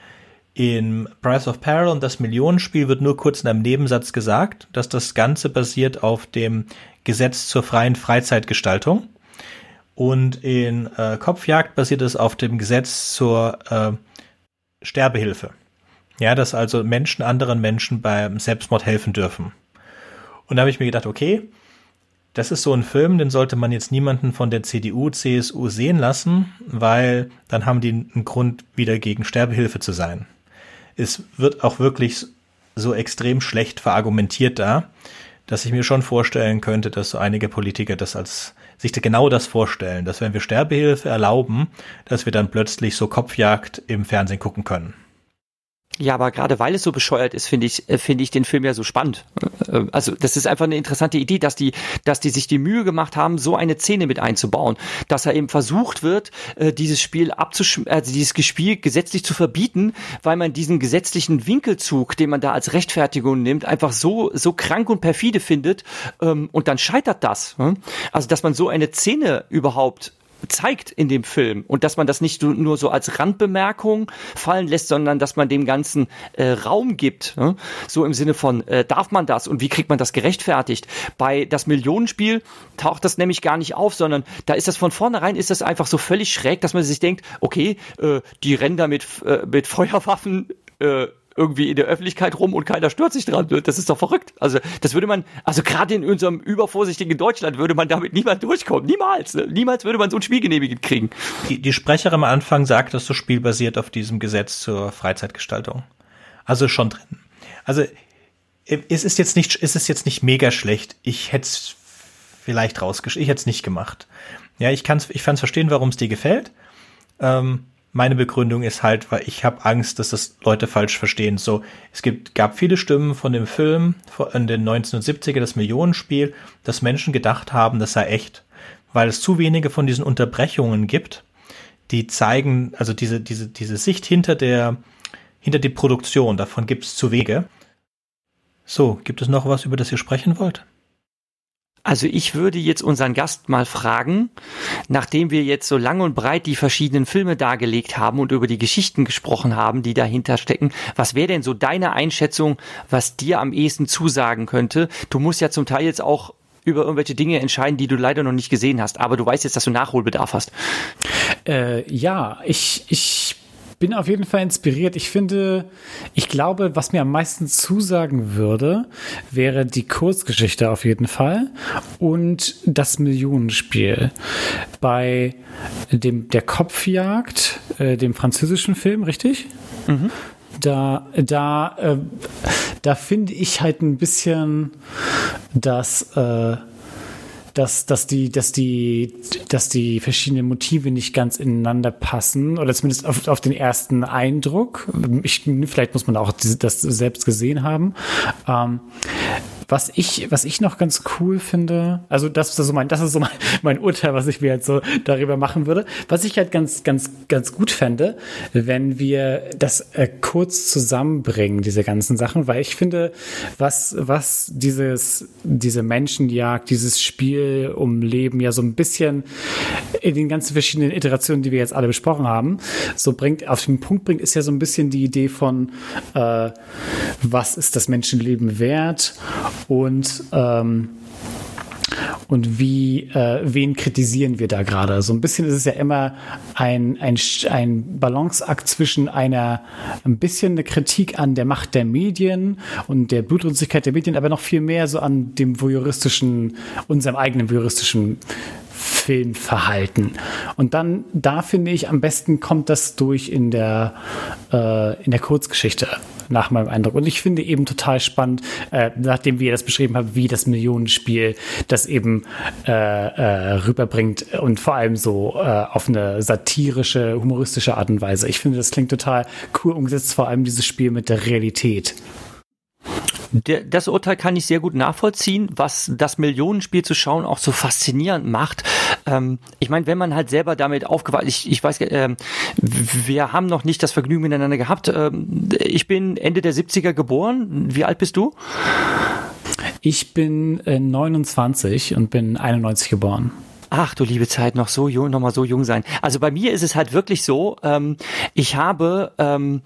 In Price of Peril und das Millionenspiel wird nur kurz in einem Nebensatz gesagt, dass das Ganze basiert auf dem Gesetz zur freien Freizeitgestaltung. Und in äh, Kopfjagd basiert es auf dem Gesetz zur äh, Sterbehilfe. Ja, dass also Menschen anderen Menschen beim Selbstmord helfen dürfen. Und da habe ich mir gedacht, okay, das ist so ein Film, den sollte man jetzt niemanden von der CDU, CSU sehen lassen, weil dann haben die einen Grund, wieder gegen Sterbehilfe zu sein. Es wird auch wirklich so extrem schlecht verargumentiert da, dass ich mir schon vorstellen könnte, dass so einige Politiker das als sich genau das vorstellen, dass wenn wir Sterbehilfe erlauben, dass wir dann plötzlich so Kopfjagd im Fernsehen gucken können. Ja, aber gerade weil es so bescheuert ist, finde ich, äh, finde ich den Film ja so spannend. Äh, also das ist einfach eine interessante Idee, dass die, dass die sich die Mühe gemacht haben, so eine Szene mit einzubauen, dass er eben versucht wird, äh, dieses Spiel abzusch, also dieses Spiel gesetzlich zu verbieten, weil man diesen gesetzlichen Winkelzug, den man da als Rechtfertigung nimmt, einfach so so krank und perfide findet ähm, und dann scheitert das. Also dass man so eine Szene überhaupt zeigt in dem Film und dass man das nicht nur so als Randbemerkung fallen lässt, sondern dass man dem Ganzen äh, Raum gibt. Ne? So im Sinne von, äh, darf man das und wie kriegt man das gerechtfertigt? Bei das Millionenspiel taucht das nämlich gar nicht auf, sondern da ist das von vornherein ist das einfach so völlig schräg, dass man sich denkt, okay, äh, die da mit, äh, mit Feuerwaffen äh, irgendwie in der Öffentlichkeit rum und keiner stört sich dran. Das ist doch verrückt. Also das würde man, also gerade in unserem übervorsichtigen Deutschland würde man damit niemand durchkommen. Niemals. Ne? Niemals würde man so ein Spiel genehmigt kriegen. Die, die Sprecherin am Anfang sagt, dass das Spiel basiert auf diesem Gesetz zur Freizeitgestaltung. Also schon drin. Also es ist jetzt nicht, es ist jetzt nicht mega schlecht. Ich hätte es vielleicht rausgeschickt. Ich hätte es nicht gemacht. Ja, ich kann's, ich fand's verstehen, warum es dir gefällt. Ähm, meine Begründung ist halt, weil ich habe Angst, dass das Leute falsch verstehen. So, es gibt, gab viele Stimmen von dem Film in den 1970er, das Millionenspiel, dass Menschen gedacht haben, das sei echt, weil es zu wenige von diesen Unterbrechungen gibt, die zeigen, also diese, diese, diese Sicht hinter der, hinter die Produktion, davon gibt es zu wenige. So, gibt es noch was, über das ihr sprechen wollt? Also ich würde jetzt unseren Gast mal fragen, nachdem wir jetzt so lang und breit die verschiedenen Filme dargelegt haben und über die Geschichten gesprochen haben, die dahinter stecken, was wäre denn so deine Einschätzung, was dir am ehesten zusagen könnte? Du musst ja zum Teil jetzt auch über irgendwelche Dinge entscheiden, die du leider noch nicht gesehen hast, aber du weißt jetzt, dass du Nachholbedarf hast. Äh, ja, ich, ich bin auf jeden Fall inspiriert. Ich finde, ich glaube, was mir am meisten zusagen würde, wäre die Kurzgeschichte auf jeden Fall und das Millionenspiel. Bei dem der Kopfjagd, äh, dem französischen Film, richtig? Mhm. Da, da, äh, da finde ich halt ein bisschen, dass äh, dass, dass die, dass die, dass die verschiedenen Motive nicht ganz ineinander passen oder zumindest auf, auf den ersten Eindruck. Ich, vielleicht muss man auch das selbst gesehen haben. Ähm, was ich, was ich noch ganz cool finde, also das ist so mein, das ist so mein, <laughs> mein Urteil, was ich mir jetzt so darüber machen würde. Was ich halt ganz, ganz, ganz gut fände, wenn wir das äh, kurz zusammenbringen, diese ganzen Sachen, weil ich finde, was, was dieses, diese Menschenjagd, dieses Spiel um Leben ja so ein bisschen in den ganzen verschiedenen Iterationen, die wir jetzt alle besprochen haben, so bringt, auf den Punkt bringt, ist ja so ein bisschen die Idee von, äh, was ist das Menschenleben wert und ähm, und wie, äh, wen kritisieren wir da gerade? So ein bisschen ist es ja immer ein, ein, ein Balanceakt zwischen einer, ein bisschen eine Kritik an der Macht der Medien und der Blutrünstigkeit der Medien, aber noch viel mehr so an dem voyeuristischen, unserem eigenen voyeuristischen Filmverhalten. Und dann, da finde ich, am besten kommt das durch in der, äh, in der Kurzgeschichte, nach meinem Eindruck. Und ich finde eben total spannend, äh, nachdem wir das beschrieben haben, wie das Millionenspiel das eben äh, äh, rüberbringt und vor allem so äh, auf eine satirische, humoristische Art und Weise. Ich finde, das klingt total cool umgesetzt, vor allem dieses Spiel mit der Realität. Das Urteil kann ich sehr gut nachvollziehen, was das Millionenspiel zu schauen auch so faszinierend macht. Ähm, ich meine, wenn man halt selber damit aufgewachsen, ich, ich weiß, äh, wir haben noch nicht das Vergnügen miteinander gehabt. Ähm, ich bin Ende der 70er geboren. Wie alt bist du? Ich bin äh, 29 und bin 91 geboren. Ach du liebe Zeit, noch so jung, noch mal so jung sein. Also bei mir ist es halt wirklich so, ähm, ich habe ähm,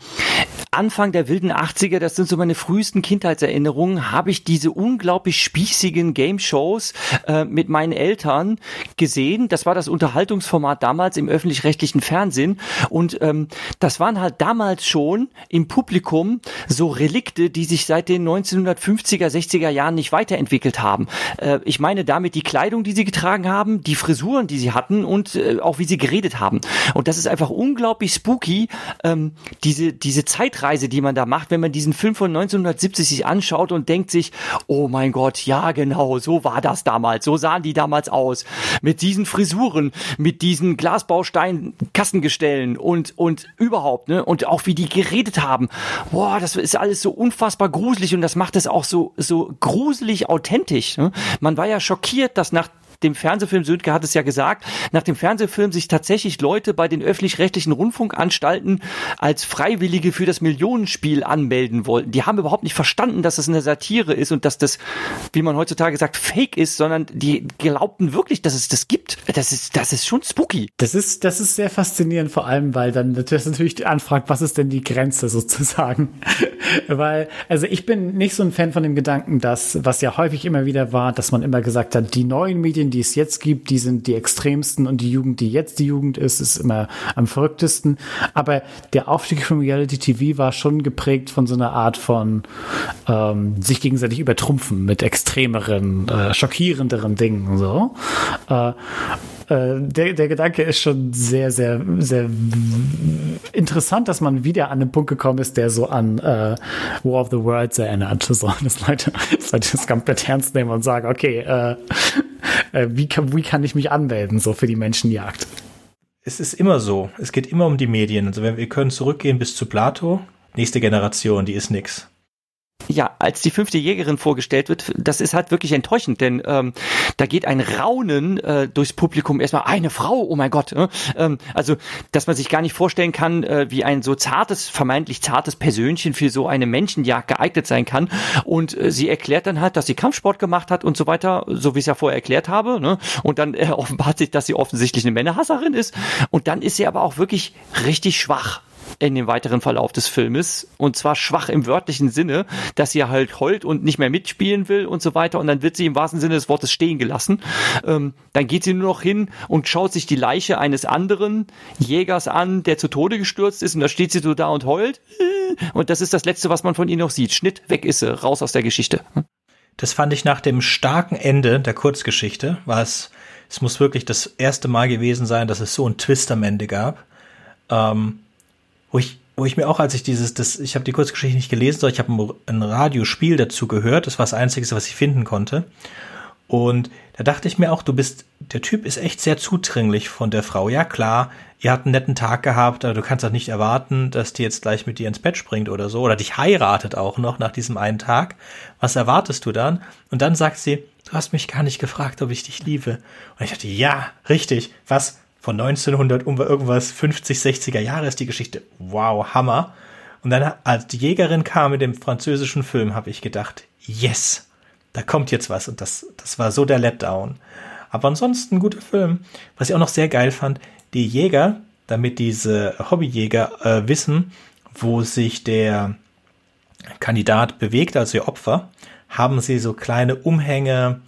Anfang der wilden 80er, das sind so meine frühesten Kindheitserinnerungen, habe ich diese unglaublich spießigen Game-Shows äh, mit meinen Eltern gesehen. Das war das Unterhaltungsformat damals im öffentlich-rechtlichen Fernsehen. Und ähm, das waren halt damals schon im Publikum so Relikte, die sich seit den 1950er, 60er Jahren nicht weiterentwickelt haben. Äh, ich meine damit die Kleidung, die sie getragen haben, die Frisuren, die sie hatten und äh, auch wie sie geredet haben. Und das ist einfach unglaublich spooky, ähm, diese, diese Zeitreise Zeitreise, die man da macht, wenn man diesen Film von 1970 sich anschaut und denkt sich, oh mein Gott, ja genau, so war das damals, so sahen die damals aus. Mit diesen Frisuren, mit diesen Glasbaustein Kassengestellen und, und überhaupt, ne? Und auch wie die geredet haben. Boah, das ist alles so unfassbar gruselig und das macht es auch so, so gruselig authentisch. Ne? Man war ja schockiert, dass nach dem Fernsehfilm, Sönke hat es ja gesagt, nach dem Fernsehfilm sich tatsächlich Leute bei den öffentlich-rechtlichen Rundfunkanstalten als Freiwillige für das Millionenspiel anmelden wollten. Die haben überhaupt nicht verstanden, dass das eine Satire ist und dass das, wie man heutzutage sagt, fake ist, sondern die glaubten wirklich, dass es das gibt. Das ist, das ist schon spooky. Das ist, das ist sehr faszinierend, vor allem, weil dann das natürlich anfragt, was ist denn die Grenze <laughs> sozusagen? weil, also ich bin nicht so ein Fan von dem Gedanken, dass, was ja häufig immer wieder war, dass man immer gesagt hat, die neuen Medien Medien, die es jetzt gibt, die sind die extremsten und die Jugend, die jetzt die Jugend ist, ist immer am verrücktesten. Aber der Aufstieg von Reality TV war schon geprägt von so einer Art von ähm, sich gegenseitig übertrumpfen mit extremeren, äh, schockierenderen Dingen. So. Äh, äh, der, der Gedanke ist schon sehr, sehr, sehr interessant, dass man wieder an den Punkt gekommen ist, der so an äh, War of the Worlds erinnert. So, dass Leute, <laughs> dass Leute das komplett ernst nehmen und sagen, okay, äh, wie, kann, wie kann ich mich anmelden, so für die Menschenjagd? Es ist immer so. Es geht immer um die Medien. Also wir können zurückgehen bis zu Plato. Nächste Generation, die ist nix ja, als die fünfte Jägerin vorgestellt wird, das ist halt wirklich enttäuschend, denn ähm, da geht ein Raunen äh, durchs Publikum. Erstmal eine Frau, oh mein Gott. Äh, ähm, also, dass man sich gar nicht vorstellen kann, äh, wie ein so zartes, vermeintlich zartes Persönchen für so eine Menschenjagd geeignet sein kann. Und äh, sie erklärt dann halt, dass sie Kampfsport gemacht hat und so weiter, so wie ich es ja vorher erklärt habe. Ne? Und dann äh, <laughs> offenbart sich, dass sie offensichtlich eine Männerhasserin ist. Und dann ist sie aber auch wirklich richtig schwach in dem weiteren Verlauf des Filmes. Und zwar schwach im wörtlichen Sinne, dass sie halt heult und nicht mehr mitspielen will und so weiter. Und dann wird sie im wahrsten Sinne des Wortes stehen gelassen. Ähm, dann geht sie nur noch hin und schaut sich die Leiche eines anderen Jägers an, der zu Tode gestürzt ist. Und da steht sie so da und heult. Und das ist das Letzte, was man von ihr noch sieht. Schnitt, weg ist sie, raus aus der Geschichte. Das fand ich nach dem starken Ende der Kurzgeschichte, war es, es muss wirklich das erste Mal gewesen sein, dass es so einen Twist am Ende gab. Ähm, wo ich, wo ich mir auch, als ich dieses, das, ich habe die Kurzgeschichte nicht gelesen, sondern ich habe ein, Radiospiel dazu gehört. Das war das Einzige, was ich finden konnte. Und da dachte ich mir auch, du bist, der Typ ist echt sehr zudringlich von der Frau. Ja klar, ihr habt einen netten Tag gehabt, aber du kannst doch nicht erwarten, dass die jetzt gleich mit dir ins Bett springt oder so. Oder dich heiratet auch noch nach diesem einen Tag. Was erwartest du dann? Und dann sagt sie, du hast mich gar nicht gefragt, ob ich dich liebe. Und ich dachte, ja, richtig. Was? Von 1900 um irgendwas 50, 60er Jahre ist die Geschichte. Wow, Hammer. Und dann, als die Jägerin kam mit dem französischen Film, habe ich gedacht, yes, da kommt jetzt was. Und das, das war so der Letdown. Aber ansonsten ein guter Film. Was ich auch noch sehr geil fand, die Jäger, damit diese Hobbyjäger äh, wissen, wo sich der Kandidat bewegt, also ihr Opfer, haben sie so kleine Umhänge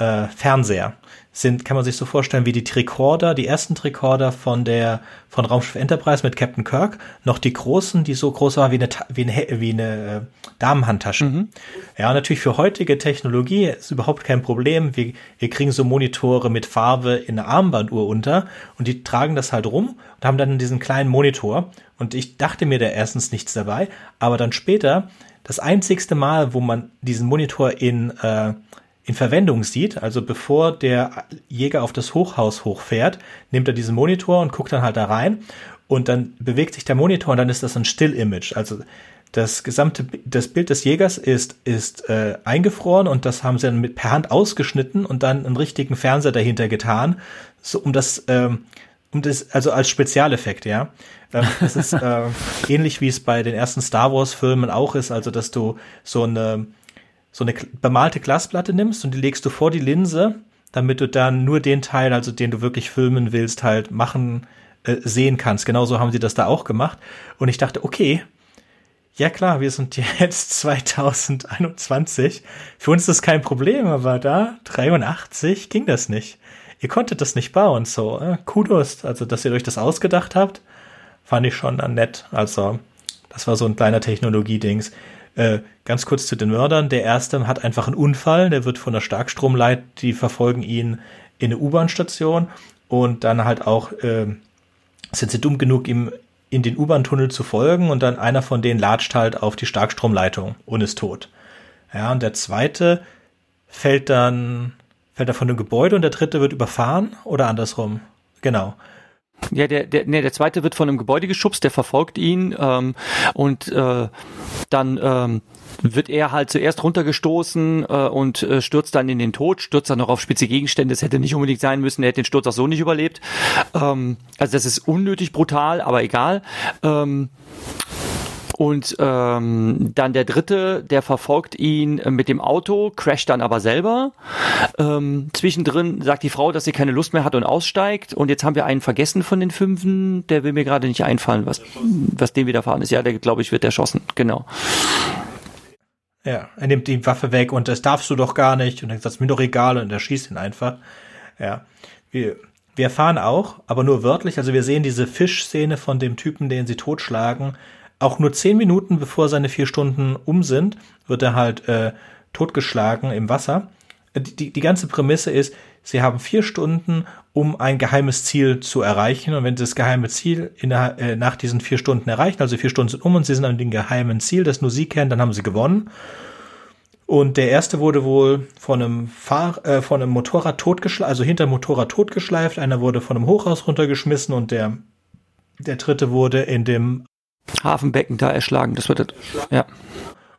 äh, Fernseher sind, kann man sich so vorstellen, wie die Tricorder, die ersten Tricorder von der, von Raumschiff Enterprise mit Captain Kirk, noch die großen, die so groß waren wie eine, wie eine, wie eine äh, Damenhandtasche. Mhm. Ja, natürlich für heutige Technologie ist überhaupt kein Problem. Wir, wir kriegen so Monitore mit Farbe in eine Armbanduhr unter und die tragen das halt rum und haben dann diesen kleinen Monitor. Und ich dachte mir da erstens nichts dabei, aber dann später, das einzigste Mal, wo man diesen Monitor in, äh, in Verwendung sieht. Also bevor der Jäger auf das Hochhaus hochfährt, nimmt er diesen Monitor und guckt dann halt da rein und dann bewegt sich der Monitor und dann ist das ein Still-Image. Also das gesamte das Bild des Jägers ist ist äh, eingefroren und das haben sie dann mit per Hand ausgeschnitten und dann einen richtigen Fernseher dahinter getan, so um das ähm, um das also als Spezialeffekt, ja. Ähm, das ist <laughs> äh, ähnlich wie es bei den ersten Star Wars Filmen auch ist, also dass du so eine so eine bemalte Glasplatte nimmst und die legst du vor die Linse, damit du dann nur den Teil, also den du wirklich filmen willst, halt machen, äh, sehen kannst. Genauso haben sie das da auch gemacht. Und ich dachte, okay, ja klar, wir sind jetzt <laughs> 2021. Für uns ist das kein Problem, aber da 83 ging das nicht. Ihr konntet das nicht bauen, so äh, Kudos, also dass ihr euch das ausgedacht habt, fand ich schon dann nett. Also das war so ein kleiner Technologiedings. Äh, ganz kurz zu den Mördern. Der erste hat einfach einen Unfall, der wird von der Starkstromleit, die verfolgen ihn in eine U-Bahn-Station und dann halt auch äh, sind sie dumm genug, ihm in den U-Bahn-Tunnel zu folgen und dann einer von denen latscht halt auf die Starkstromleitung und ist tot. Ja, und der zweite fällt dann, fällt er von dem Gebäude und der dritte wird überfahren oder andersrum. Genau. Ja, der, der, nee, der zweite wird von einem Gebäude geschubst, der verfolgt ihn ähm, und äh, dann ähm, wird er halt zuerst runtergestoßen äh, und äh, stürzt dann in den Tod, stürzt dann noch auf spitze Gegenstände. Das hätte nicht unbedingt sein müssen, er hätte den Sturz auch so nicht überlebt. Ähm, also das ist unnötig brutal, aber egal. Ähm, und ähm, dann der dritte, der verfolgt ihn mit dem Auto, crasht dann aber selber. Ähm, zwischendrin sagt die Frau, dass sie keine Lust mehr hat und aussteigt. Und jetzt haben wir einen vergessen von den Fünfen. Der will mir gerade nicht einfallen, was, was dem widerfahren ist. Ja, der, glaube ich, wird erschossen. Genau. Ja, er nimmt die Waffe weg und das darfst du doch gar nicht. Und dann sagt es mir doch egal und er schießt ihn einfach. Ja. Wir, wir erfahren auch, aber nur wörtlich, also wir sehen diese Fischszene von dem Typen, den sie totschlagen. Auch nur zehn Minuten bevor seine vier Stunden um sind, wird er halt äh, totgeschlagen im Wasser. Äh, die, die ganze Prämisse ist, sie haben vier Stunden, um ein geheimes Ziel zu erreichen. Und wenn sie das geheime Ziel der, äh, nach diesen vier Stunden erreichen, also vier Stunden sind um und sie sind an dem geheimen Ziel, das nur sie kennen, dann haben sie gewonnen. Und der erste wurde wohl von einem Fahr äh, von einem Motorrad totgeschleift, also hinter Motorrad totgeschleift. Einer wurde von einem Hochhaus runtergeschmissen und der der dritte wurde in dem Hafenbecken da erschlagen. Das wird ja.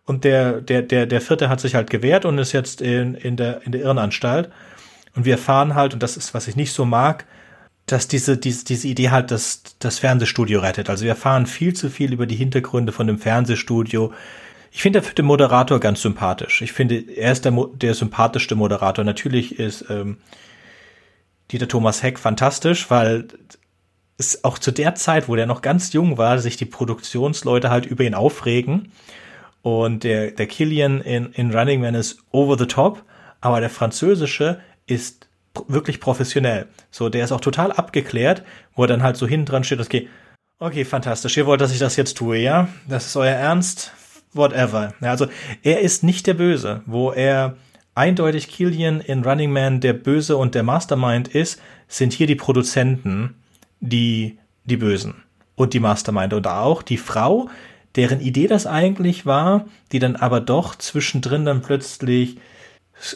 Und der der der der vierte hat sich halt gewehrt und ist jetzt in in der in der Irrenanstalt. Und wir erfahren halt und das ist was ich nicht so mag, dass diese, diese, diese Idee halt das, das Fernsehstudio rettet. Also wir erfahren viel zu viel über die Hintergründe von dem Fernsehstudio, ich finde den Moderator ganz sympathisch. Ich finde, er ist der, der sympathischste Moderator. Natürlich ist ähm, Dieter Thomas Heck fantastisch, weil es auch zu der Zeit, wo der noch ganz jung war, sich die Produktionsleute halt über ihn aufregen. Und der, der Killian in, in Running Man ist over the top, aber der französische ist wirklich professionell. So, der ist auch total abgeklärt, wo er dann halt so hinten dran steht, okay, okay, fantastisch, ihr wollt, dass ich das jetzt tue, ja? Das ist euer Ernst? whatever. Ja, also er ist nicht der Böse, wo er eindeutig Killian in Running Man der Böse und der Mastermind ist, sind hier die Produzenten die die Bösen und die Mastermind und auch die Frau, deren Idee das eigentlich war, die dann aber doch zwischendrin dann plötzlich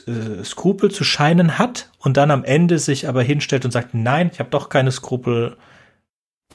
äh, Skrupel zu scheinen hat und dann am Ende sich aber hinstellt und sagt, nein, ich habe doch keine Skrupel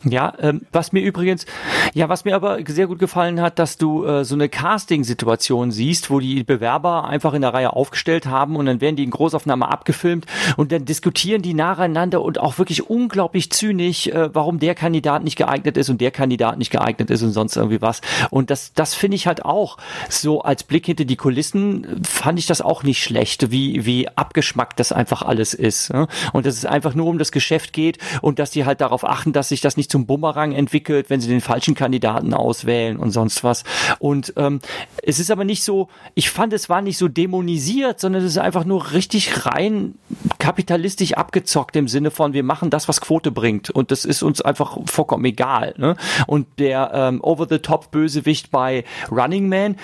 ja, ähm, was mir übrigens, ja, was mir aber sehr gut gefallen hat, dass du äh, so eine Casting-Situation siehst, wo die Bewerber einfach in der Reihe aufgestellt haben und dann werden die in Großaufnahme abgefilmt und dann diskutieren die nacheinander und auch wirklich unglaublich zynisch, äh, warum der Kandidat nicht geeignet ist und der Kandidat nicht geeignet ist und sonst irgendwie was. Und das, das finde ich halt auch so als Blick hinter die Kulissen fand ich das auch nicht schlecht, wie, wie abgeschmackt das einfach alles ist. Ne? Und dass es einfach nur um das Geschäft geht und dass die halt darauf achten, dass sich das nicht zum Bumerang entwickelt, wenn sie den falschen Kandidaten auswählen und sonst was. Und ähm, es ist aber nicht so, ich fand, es war nicht so dämonisiert, sondern es ist einfach nur richtig rein kapitalistisch abgezockt im Sinne von, wir machen das, was Quote bringt. Und das ist uns einfach vollkommen egal. Ne? Und der ähm, Over-the-Top-Bösewicht bei Running Man,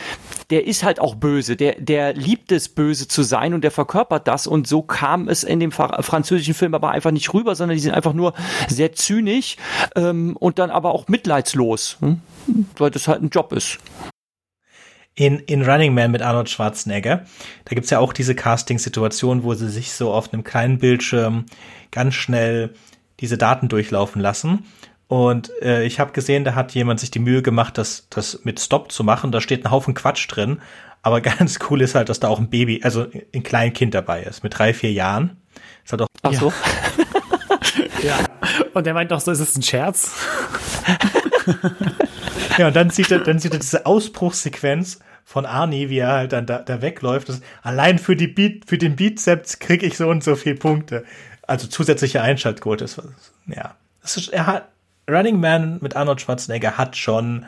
der ist halt auch böse. Der, der liebt es, böse zu sein und der verkörpert das. Und so kam es in dem französischen Film aber einfach nicht rüber, sondern die sind einfach nur sehr zynisch ähm, und dann aber auch mitleidslos, hm? weil das halt ein Job ist. In, in Running Man mit Arnold Schwarzenegger, da gibt's ja auch diese Casting-Situation, wo sie sich so auf einem kleinen Bildschirm ganz schnell diese Daten durchlaufen lassen. Und äh, ich habe gesehen, da hat jemand sich die Mühe gemacht, das, das mit Stop zu machen. Da steht ein Haufen Quatsch drin. Aber <laughs> ganz cool ist halt, dass da auch ein Baby, also ein Kleinkind dabei ist, mit drei, vier Jahren. Ist halt auch, Ach so. Ja. <laughs> Und er meint doch so, ist es ein Scherz? <laughs> ja, und dann sieht er, dann sieht er diese Ausbruchssequenz von Arnie, wie er halt dann da, da wegläuft. Das, allein für die Beat, für den Bizeps kriege ich so und so viele Punkte. Also zusätzliche Einschaltquote. Ist, ja. Das ist, er hat, Running Man mit Arnold Schwarzenegger hat schon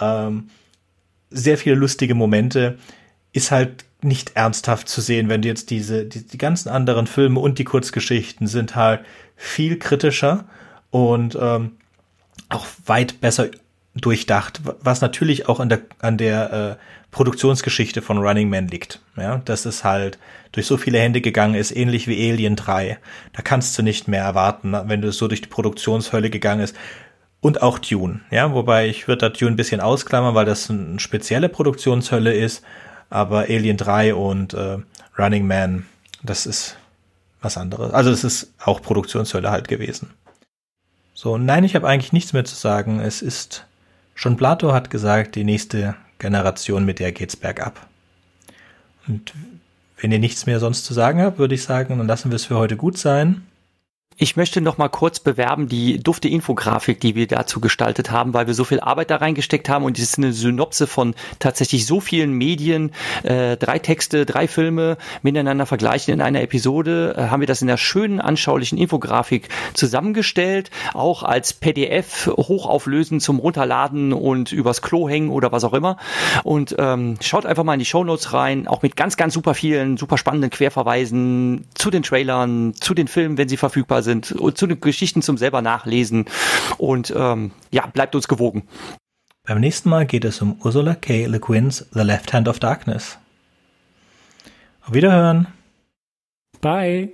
ähm, sehr viele lustige Momente. Ist halt nicht ernsthaft zu sehen, wenn du jetzt diese, die, die ganzen anderen Filme und die Kurzgeschichten sind halt viel kritischer und ähm, auch weit besser durchdacht, was natürlich auch an der an der äh, Produktionsgeschichte von Running Man liegt. Ja, dass es halt durch so viele Hände gegangen ist, ähnlich wie Alien 3. Da kannst du nicht mehr erwarten, wenn du so durch die Produktionshölle gegangen ist. Und auch Dune, ja, wobei ich würde da Dune ein bisschen ausklammern, weil das eine spezielle Produktionshölle ist aber Alien 3 und äh, Running Man, das ist was anderes. Also es ist auch Produktionshölle halt gewesen. So, nein, ich habe eigentlich nichts mehr zu sagen. Es ist schon Plato hat gesagt, die nächste Generation, mit der geht's bergab. Und wenn ihr nichts mehr sonst zu sagen habt, würde ich sagen, dann lassen wir es für heute gut sein. Ich möchte noch mal kurz bewerben die dufte Infografik, die wir dazu gestaltet haben, weil wir so viel Arbeit da reingesteckt haben. Und es ist eine Synopse von tatsächlich so vielen Medien, äh, drei Texte, drei Filme miteinander vergleichen in einer Episode, äh, haben wir das in der schönen anschaulichen Infografik zusammengestellt, auch als PDF hochauflösend zum runterladen und übers Klo hängen oder was auch immer. Und ähm, schaut einfach mal in die Shownotes rein, auch mit ganz ganz super vielen super spannenden Querverweisen zu den Trailern, zu den Filmen, wenn sie verfügbar sind, und zu den Geschichten zum selber nachlesen. Und ähm, ja, bleibt uns gewogen. Beim nächsten Mal geht es um Ursula K. Le Guin's The Left Hand of Darkness. Auf Wiederhören. Bye.